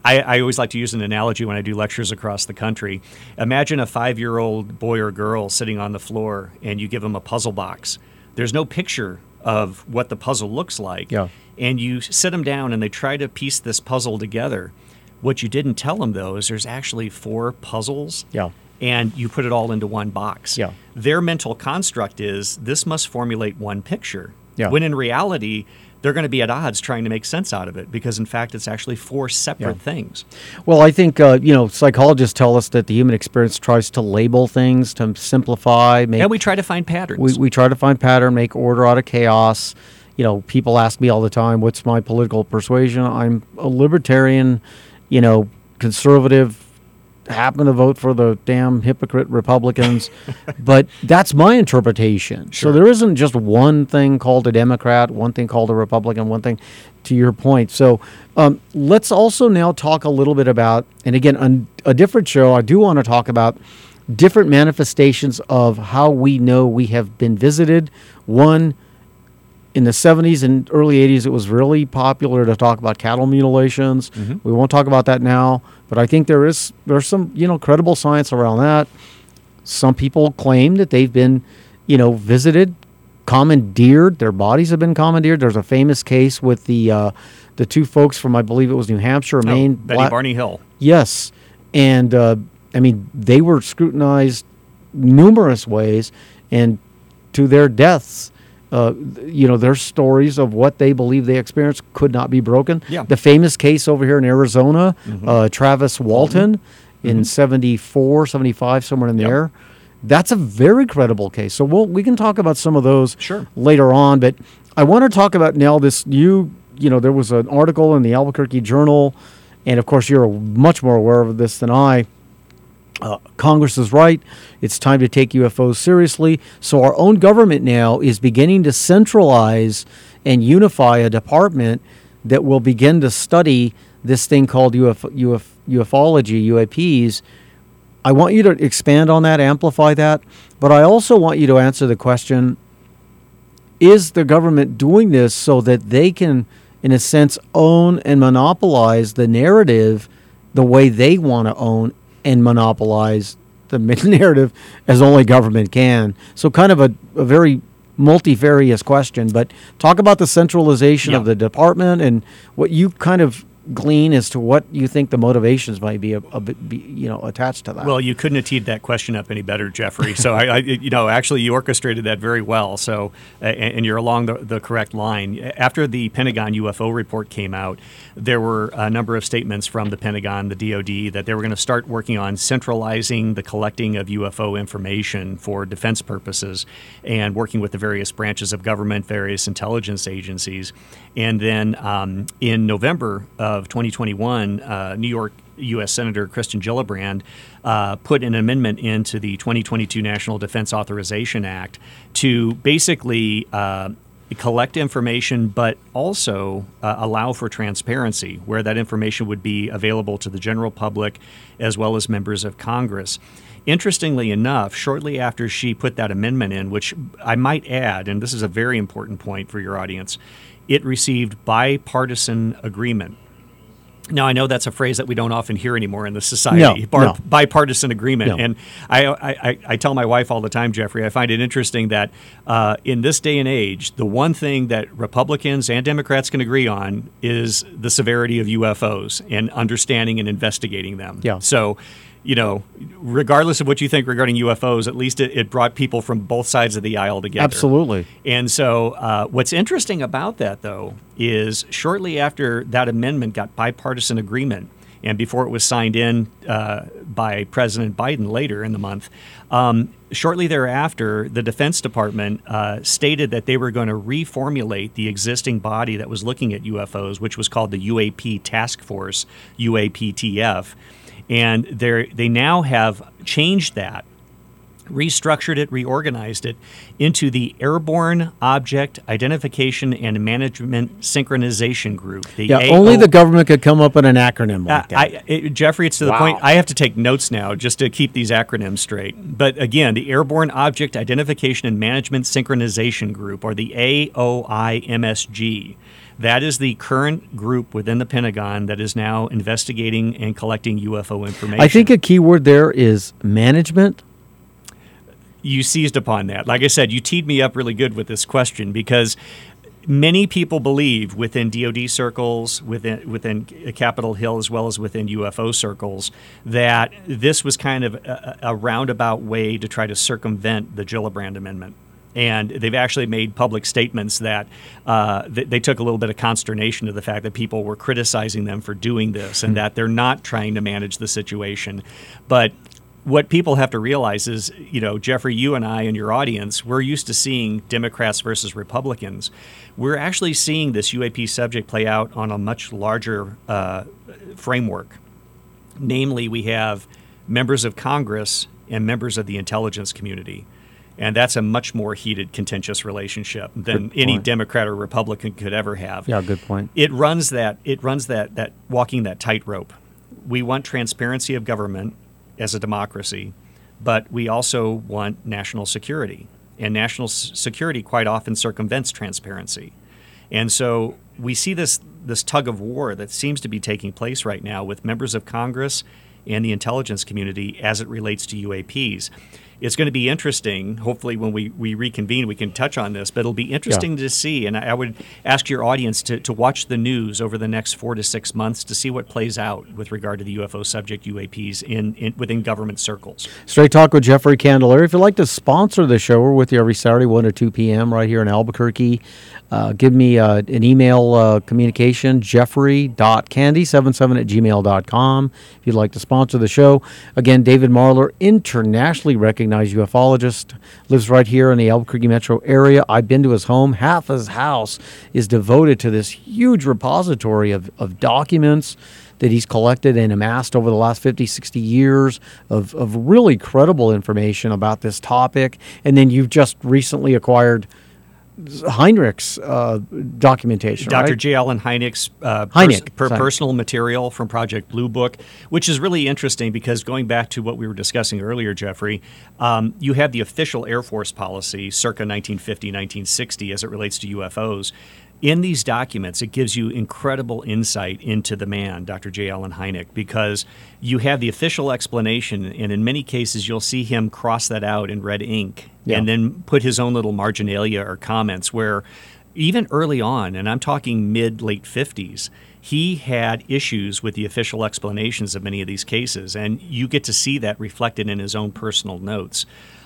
I, I always like to use an analogy when I do lectures across the country. Imagine a five year old boy or girl sitting on the floor and you give them a puzzle box. There's no picture of what the puzzle looks like.
Yeah.
And you sit them down and they try to piece this puzzle together. What you didn't tell them, though, is there's actually four puzzles.
Yeah.
And you put it all into one box.
Yeah.
Their mental construct is this must formulate one picture.
Yeah.
When in reality, they're going to be at odds trying to make sense out of it because, in fact, it's actually four separate
Yeah.
things.
well i think uh, you know psychologists tell us that the human experience tries to label things to simplify make
And we try to find patterns.
we, we try to find pattern make order out of chaos you know people ask me all the time what's my political persuasion i'm a libertarian you know conservative happen to vote for the damn hypocrite republicans [LAUGHS] but that's my interpretation. So there isn't just one thing called a democrat one thing called a republican one thing to your point. So um, let's also now talk a little bit about and again on a different show i do want to talk about different manifestations of how we know we have been visited. One, in the 70s and early 80s, it was really popular to talk about cattle mutilations. We won't talk about that now, but I think there is there's some you know credible science around that. Some people claim that they've been, you know, visited, commandeered. Their bodies have been commandeered. There's a famous case with the uh, the two folks from I believe it was New Hampshire, or
Oh,
Maine.
Betty
Black-
Barney Hill.
Yes, and uh, I mean, they were scrutinized numerous ways, and to their deaths. Uh, you know, their stories of what they believe they experienced could not be broken.
Yeah.
The famous case over here in Arizona, uh, Travis Walton in 74, 75, somewhere in
Yep.
there. That's a very credible case. So we'll, we can talk about some of those
Sure.
later on. But I want to talk about now this you you know there was an article in the Albuquerque Journal, and of course you're much more aware of this than I. Uh, Congress is right. It's time to take UFOs seriously. So our own government now is beginning to centralize and unify a department that will begin to study this thing called UF, UF, ufology, UAPs. I want you to expand on that, amplify that, but I also want you to answer the question is the government doing this so that they can, in a sense, own and monopolize the narrative the way they want to own and monopolize the [LAUGHS] narrative as only government can? So, kind of a, a very multifarious question, but talk about the centralization of the department and what you kind of glean as to what you think the motivations might be, a, a be you know, attached to that.
Well, you couldn't have teed that question up any better, Jeffrey. So I, I you know, actually, you orchestrated that very well. So, uh, and, and you're along the, the correct line. After the Pentagon UFO report came out, there were a number of statements from the Pentagon, the DoD, that they were going to start working on centralizing the collecting of UFO information for defense purposes, and working with the various branches of government, various intelligence agencies. And then um, in November of 2021, uh, New York U.S. Senator Kirsten Gillibrand uh, put an amendment into the 2022 National Defense Authorization Act to basically uh, collect information, but also uh, allow for transparency, where that information would be available to the general public as well as members of Congress. Interestingly enough, shortly after she put that amendment in, which I might add, and this is a very important point for your audience, it received bipartisan agreement. Now I know that's a phrase that we don't often hear anymore in the society.
No, no.
Bipartisan agreement,
No.
and I, I, I- I tell my wife all the time, Jeffrey. I find it interesting that uh, in this day and age, the one thing that Republicans and Democrats can agree on is the severity of UFOs and understanding and investigating them.
Yeah.
So, you know, regardless of what you think regarding UFOs, at least it, it brought people from both sides of the aisle together.
Absolutely.
And so, uh, what's interesting about that, though, is shortly after that amendment got bipartisan agreement, and before it was signed in uh, by President Biden later in the month, um, shortly thereafter, the Defense Department uh, stated that they were going to reformulate the existing body that was looking at UFOs, which was called the UAP Task Force, UAPTF. And they they now have changed that restructured it, reorganized it into the Airborne Object Identification and Management Synchronization Group. The
Yeah,
AO
only the government could come up with an acronym
uh,
like that.
I, it, Jeffrey, it's to the
Wow.
point I have to take notes now just to keep these acronyms straight. But again, the Airborne Object Identification and Management Synchronization Group, or the AOIMSG, that is the current group within the Pentagon that is now investigating and collecting UFO information.
I think a key word there is management.
you seized upon that. Like I said, you teed me up really good with this question because many people believe within DoD circles, within within Capitol Hill, as well as within UFO circles, that this was kind of a, a roundabout way to try to circumvent the Gillibrand Amendment. And they've actually made public statements that uh, th- they took a little bit of consternation to the fact that people were criticizing them for doing this and that they're not trying to manage the situation. But what people have to realize is, you know, Jeffrey, you and I and your audience, we're used to seeing Democrats versus Republicans. We're actually seeing this UAP subject play out on a much larger uh, framework. Namely, we have members of Congress and members of the intelligence community. And that's a much more heated, contentious relationship than any. Democrat or Republican could ever have
Yeah, good point.
it runs that it runs that that walking that tightrope. We want transparency of government as a democracy, but we also want national security. And national s- security quite often circumvents transparency. And so we see this this tug of war that seems to be taking place right now with members of Congress and the intelligence community as it relates to UAPs. It's going to be interesting. Hopefully, when we, we reconvene, we can touch on this, but it'll be interesting to see. And I, I would ask your audience to, to watch the news over the next four to six months to see what plays out with regard to the UFO subject UAPs in, in within government circles.
Straight Talk with Jeffrey Candelaria. If you'd like to sponsor the show, we're with you every Saturday, 1 to 2 p.m. right here in Albuquerque. Uh, give me uh, an email uh, communication, jeffrey.candy77 at gmail.com if you'd like to sponsor the show. Again, David Marler, internationally recognized ufologist, lives right here in the Albuquerque metro area. I've been to his home. Half his house is devoted to this huge repository of, of documents that he's collected and amassed over the last 50, 60 years of, of really credible information about this topic. And then you've just recently acquired Hynek's uh, documentation,
Dr.
right?
J. Allen Hynek's uh,
Hynek,
per- personal material from Project Blue Book, which is really interesting because going back to what we were discussing earlier, Jeffrey, um, you have the official Air Force policy circa 1950, 1960 as it relates to UFOs. In these documents, it gives you incredible insight into the man, Dr. J. Allen Hynek, because you have the official explanation, and in many cases, you'll see him cross that out in red ink
Yeah.
and then put his own little marginalia or comments where even early on, and I'm talking mid late 50s, he had issues with the official explanations of many of these cases, and you get to see that reflected in his own personal notes.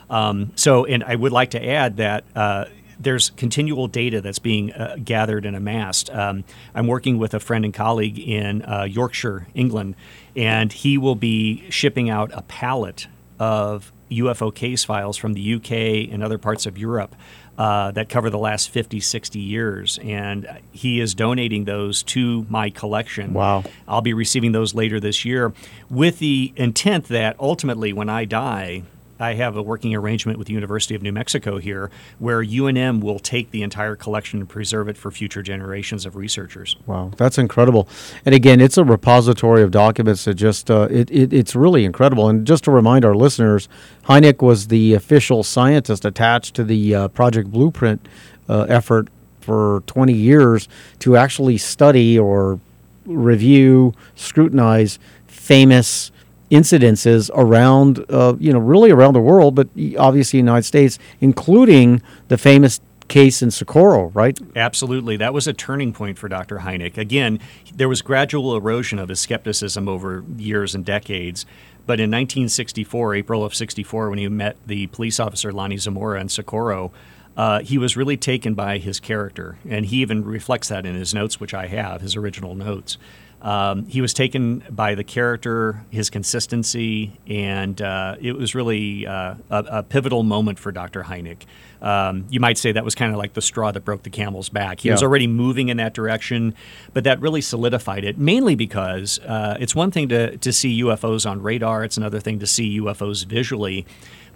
Um, so, and I would like to add that. Uh, there's continual data that's being uh, gathered and amassed. Um, I'm working with a friend and colleague in uh, Yorkshire, England, and he will be shipping out a pallet of UFO case files from the UK and other parts of Europe uh, that cover the last 50, 60 years. And he is donating those to my collection.
Wow.
I'll be receiving those later this year with the intent that ultimately, when I die, I have a working arrangement with the University of New Mexico here where UNM will take the entire collection and preserve it for future generations of researchers.
Wow, that's incredible. And again, it's a repository of documents that just, uh, it, it, it's really incredible. And just to remind our listeners, Hynek was the official scientist attached to the uh, Project Blueprint uh, effort for 20 years to actually study or review, scrutinize famous incidences around, uh, you know, really around the world, but obviously United States, including the famous case in Socorro, right?
Absolutely. That was a turning point for Dr. Hynek. Again, there was gradual erosion of his skepticism over years and decades. But in 1964, April of 64, when he met the police officer Lonnie Zamora in Socorro, uh, he was really taken by his character. And he even reflects that in his notes, which I have, his original notes. Um, he was taken by the character, his consistency, and uh, it was really uh, a, a pivotal moment for Dr. Hynek. Um, you might say that was kind of like the straw that broke the camel's back. He was already moving in that direction, but that really solidified it, mainly because uh, it's one thing to, to see UFOs on radar, it's another thing to see UFOs visually.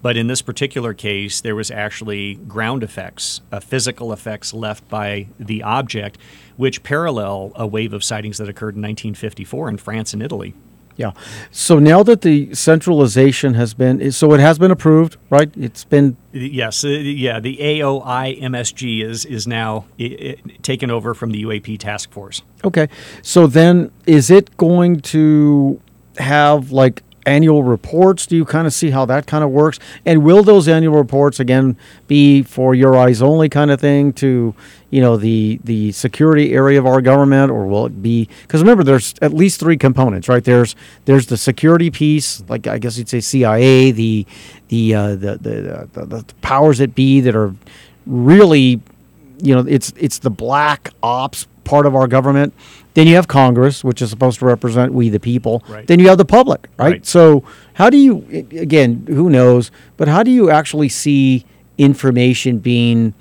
But in this particular case, there was actually ground effects, uh, physical effects left by the object, which parallel a wave of sightings that occurred in 1954 in France and Italy.
Yeah. So now that the centralization has been, so it has been approved, right? It's been,
Yes, uh, yeah, the AOI MSG is is now i i taken over from the UAP task force.
okay. So then is it going to have like annual reports? Do you kind of see how that kind of works? And will those annual reports again be for your eyes only kind of thing to, you know, the the security area of our government, or will it be? Because remember, there's at least three components, right? There's there's the security piece, like I guess you'd say CIA, the the uh, the, the, the the powers that be that are really you know it's it's the black ops part of our government then you have congress which is supposed to represent we the people
Right.
then you have the public right?
Right.
so how do you again who knows but how do you actually see information being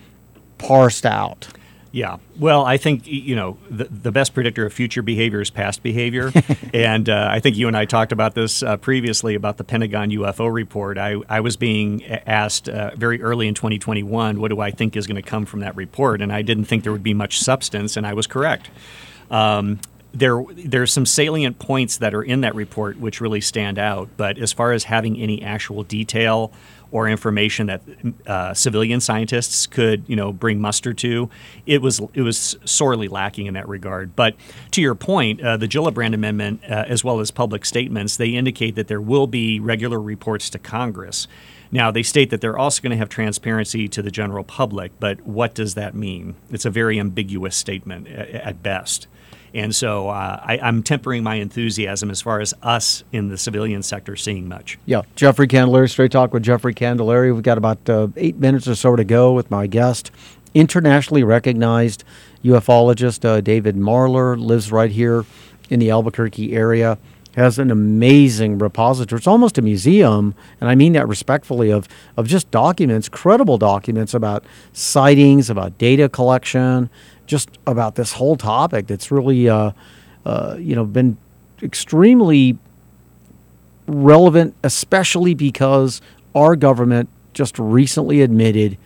parsed out
Yeah. Well, I think, you know, the, the best predictor of future behavior is past behavior. [LAUGHS] and uh, I think you and I talked about this uh, previously about the Pentagon UFO report. I, I was being asked uh, very early in 2021, what do I think is going to come from that report? And I didn't think there would be much substance, and I was correct. Um, there, there's some salient points that are in that report which really stand out. But as far as having any actual detail or information that uh, civilian scientists could, you know, bring muster to, it was it was sorely lacking in that regard. But to your point, uh, the Gillibrand Amendment, uh, as well as public statements, they indicate that there will be regular reports to Congress. Now, they state that they're also going to have transparency to the general public, but what does that mean? It's a very ambiguous statement at best. And so uh, I, am tempering my enthusiasm as far as us in the civilian sector seeing much.
Yeah, Jeffrey Candelaria, Straight Talk with Jeffrey Candelaria. We've got about uh, eight minutes or so to go with my guest, internationally recognized ufologist uh, David Marler, lives right here in the Albuquerque area. Has an amazing repository. It's almost a museum, and I mean that respectfully, of, of just documents, credible documents about sightings, about data collection, just about this whole topic that's really, uh, uh, you know, been extremely relevant, especially because our government just recently admitted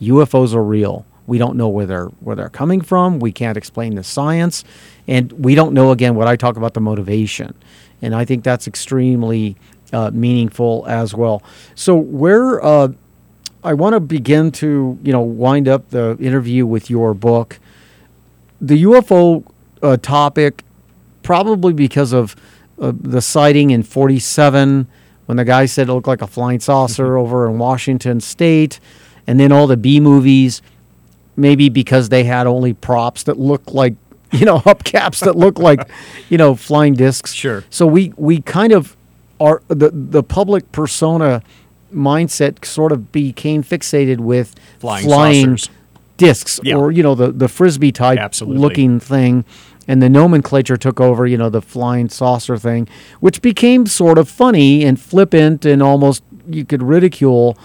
UFOs are real. We don't know where they're where they're coming from. We can't explain the science, and we don't know again what I talk about the motivation, and I think that's extremely uh, meaningful as well. So where uh, I want to begin to you know wind up the interview with your book the UFO uh, topic, probably because of uh, the sighting in 47 when the guy said it looked like a flying saucer mm-hmm. over in Washington State, and then all the B movies, maybe because they had only props that looked like [LAUGHS] you know hubcaps that look like [LAUGHS] you know flying discs.
Sure.
So we we kind of are the the public persona mindset sort of became fixated with
flying, flying
discs yeah. or you know the the frisbee type
Absolutely.
looking thing and the nomenclature took over you know the flying saucer thing which became sort of funny and flippant and almost you could ridicule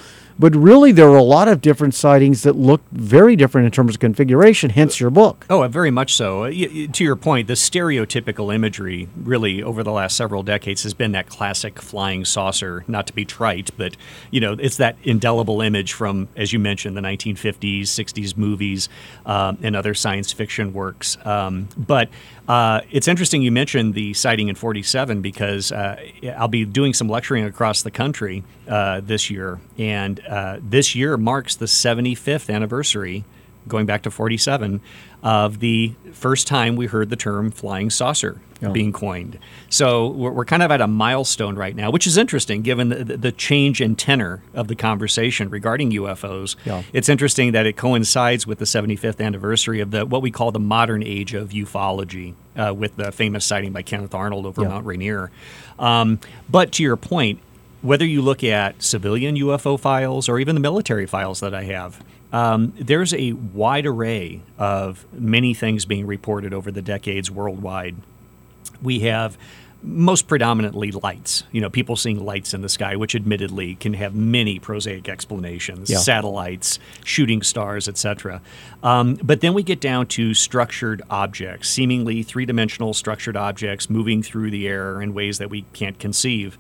but really, there are a lot of different sightings that look very different in terms of configuration, hence your book.
Oh, very much so. Uh, to your point, the stereotypical imagery, really, over the last several decades, has been that classic flying saucer, not to be trite, but, you know, it's that indelible image from, as you mentioned, the 1950s, 60s movies, um, and other science fiction works. Um, but uh, it's interesting you mentioned the sighting in 47 because uh, I'll be doing some lecturing across the country uh, this year. And uh, this year marks the 75th anniversary, going back to 47, of the first time we heard the term flying saucer yeah. being coined. So we're, we're, kind of at a milestone right now, which is interesting given the, the change in tenor of the conversation regarding UFOs. Yeah. It's interesting that it coincides with the 75th anniversary of the what we call the modern age of ufology, uh, with the famous sighting by Kenneth Arnold over yeah. Mount Rainier. Um, but to your point, whether you look at civilian UFO files or even the military files that I have, um, there's a wide array of many things being reported over the decades worldwide. We have most predominantly lights. You know, people seeing lights in the sky, which admittedly can have many prosaic explanations, yeah. satellites, shooting stars, etc. Um, but then we get down to structured objects, seemingly three-dimensional structured objects moving through the air in ways that we can't conceive.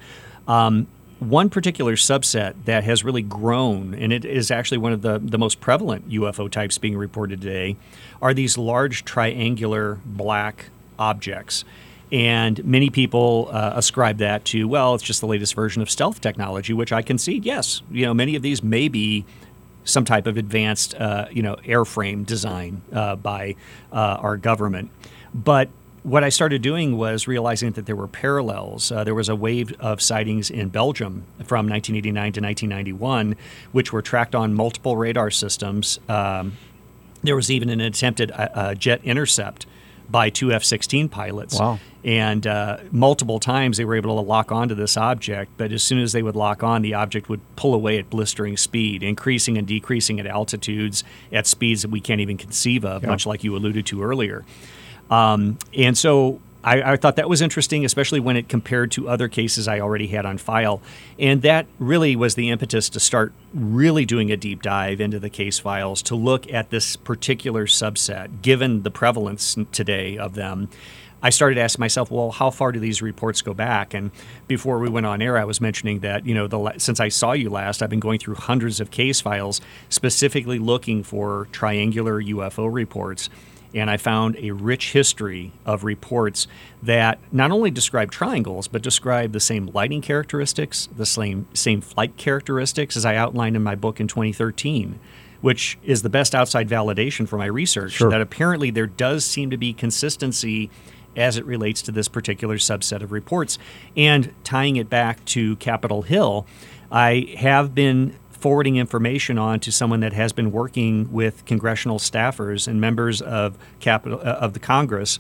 Um, one particular subset that has really grown, and it is actually one of the, the most prevalent UFO types being reported today, are these large triangular black objects. And many people uh, ascribe that to, well, it's just the latest version of stealth technology, which I concede, yes. You know, many of these may be some type of advanced, uh, you know, airframe design uh, by uh, our government. But what I started doing was realizing that there were parallels. Uh, there was a wave of sightings in Belgium from 1989 to 1991, which were tracked on multiple radar systems. Um, there was even an attempted uh, uh jet intercept by two F 16 pilots.
Wow.
And uh, multiple times they were able to lock onto this object, but as soon as they would lock on, the object would pull away at blistering speed, increasing and decreasing at altitudes at speeds that we can't even conceive of, yeah. much like you alluded to earlier. Um, and so I, I, thought that was interesting, especially when it compared to other cases I already had on file. And that really was the impetus to start really doing a deep dive into the case files to look at this particular subset, given the prevalence today of them. I started asking myself, well, how far do these reports go back? And before we went on air, I was mentioning that you know, the, since I saw you last, I've been going through hundreds of case files, specifically looking for triangular UFO reports and I found a rich history of reports that not only describe triangles, but describe the same lighting characteristics, the same, same flight characteristics as I outlined in my book in 2013, which is the best outside validation for my research
sure.
that apparently there does seem to be consistency as it relates to this particular subset of reports. And tying it back to Capitol Hill, I have been forwarding information on to someone that has been working with congressional staffers and members of capital uh, of the Congress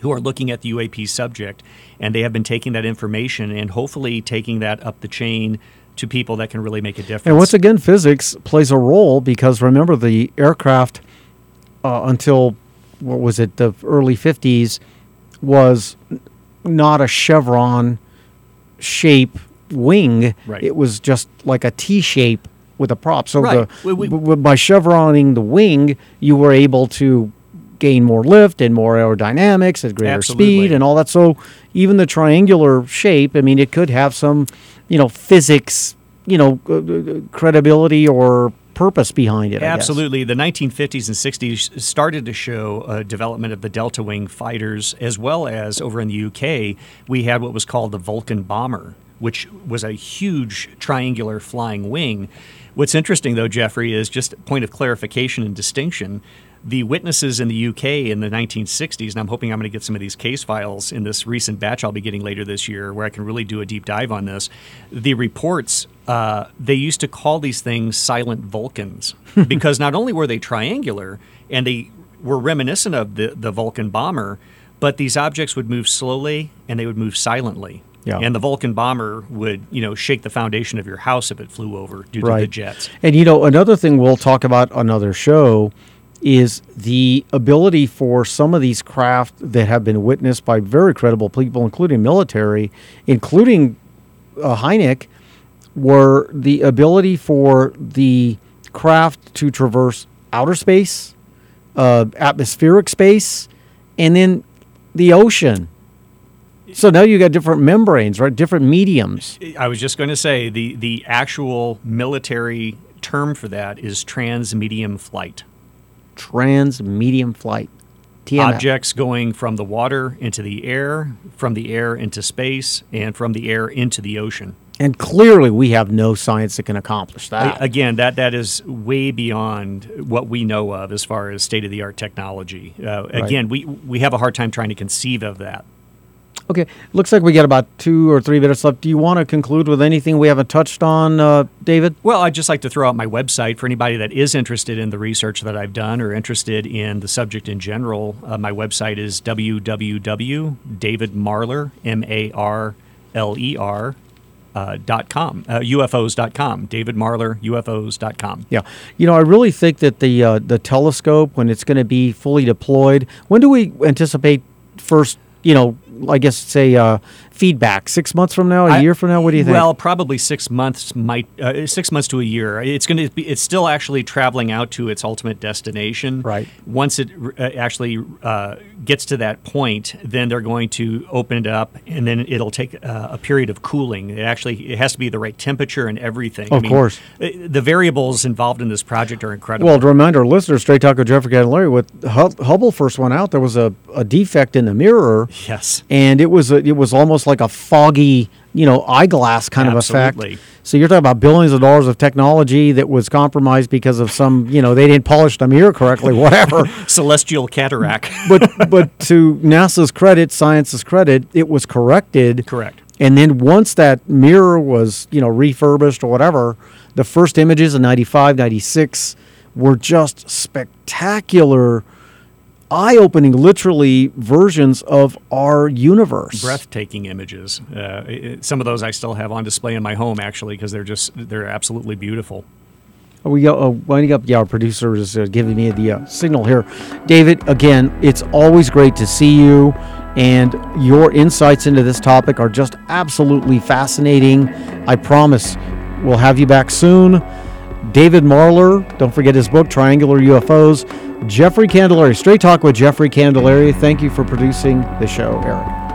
who are looking at the UAP subject, and they have been taking that information and hopefully taking that up the chain to people that can really make a difference.
And once again, physics plays a role because remember the aircraft uh, until what was it the early 50s was not a chevron shape wing.
Right.
It was just like a T shape with a prop. So
Right.
the,
We- we-
by chevroning the wing, you were able to gain more lift and more aerodynamics at greater
Absolutely.
speed and all that. So even the triangular shape, I mean, it could have some, you know, physics, you know, uh, uh, credibility or purpose behind it.
Absolutely. The 1950s and 60s started to show uh, development of the Delta Wing fighters, as well as over in the UK, we had what was called the Vulcan bomber, which was a huge triangular flying wing. What's interesting, though, Jeffrey, is just a point of clarification and distinction. The witnesses in the UK in the 1960s, and I'm hoping I'm going to get some of these case files in this recent batch I'll be getting later this year, where I can really do a deep dive on this. The reports, uh, they used to call these things silent Vulcans [LAUGHS] because not only were they triangular and they were reminiscent of the, the Vulcan bomber, but these objects would move slowly and they would move silently.
Yeah.
And the Vulcan bomber would, you know, shake the foundation of your house if it flew over due to the jets.
And you know, another thing we'll talk about another show is the ability for some of these craft that have been witnessed by very credible people, including military, including uh, Hynek, were the ability for the craft to traverse outer space, uh, atmospheric space, and then the ocean. So now you got different membranes, right? Different mediums.
I was just going to say the, the actual military term for that is transmedium flight.
Trans medium flight. TMF.
Objects going from the water into the air, from the air into space, and from the air into the ocean.
And clearly, we have no science that can accomplish that.
Again, that, that is way beyond what we know of as far as state of the art technology. Uh, Again, we, we have a hard time trying to conceive of that.
Okay, looks like we got about two or three minutes left. Do you want to conclude with anything we haven't touched on, uh, David?
Well, I'd just like to throw out my website for anybody that is interested in the research that I've done or interested in the subject in general. Uh, my website is www.davidmarler, M A R L E R, uh, dot com, uh, UFOs.com, davidmarler, UFOs.com.
Yeah, you know, I really think that the uh, the telescope, when it's going to be fully deployed, when do we anticipate first? You know, I guess say uh, feedback. Six months from now, a
I-
year from now. What do you think?
Well, probably six months might uh, six months to a year. It's going to be. It's still actually traveling out to its ultimate destination.
Right.
Once it uh, actually uh, gets to that point, then they're going to open it up, and then it'll take uh, a period of cooling. It actually it has to be the right temperature and everything.
Of course.
uh, the variables involved in this project are incredible.
Well, to remind our listeners, Straight Talk with Jeffrey Candelaria, with Hubble first went out, there was a, a defect in the mirror,
yes.
And it was a, it was almost like a foggy, you know, eyeglass kind
Absolutely.
of effect. So you're talking about billions of dollars of technology that was compromised because of some, you know, they didn't polish the mirror correctly, [LAUGHS] whatever.
Celestial cataract. [LAUGHS]
but but to NASA's credit, science's credit, it was corrected.
Correct.
And then once that mirror was, you know, refurbished or whatever, the first images in 95, 96 were just spectacular, eye opening, literally versions of our universe.
breathtaking images. Uh, it- it- some of those I still have on display in my home, actually, because they're just they're absolutely beautiful.
We go uh, winding up. Yeah, our producer is uh, giving me the uh, signal here. David, again, it's always great to see you, and your insights into this topic are just absolutely fascinating. I promise we'll have you back soon. David Marler, don't forget his book, Triangular UFOs. Jeffrey Candelaria, Straight Talk with Jeffrey Candelaria. Thank you for producing the show, Eric.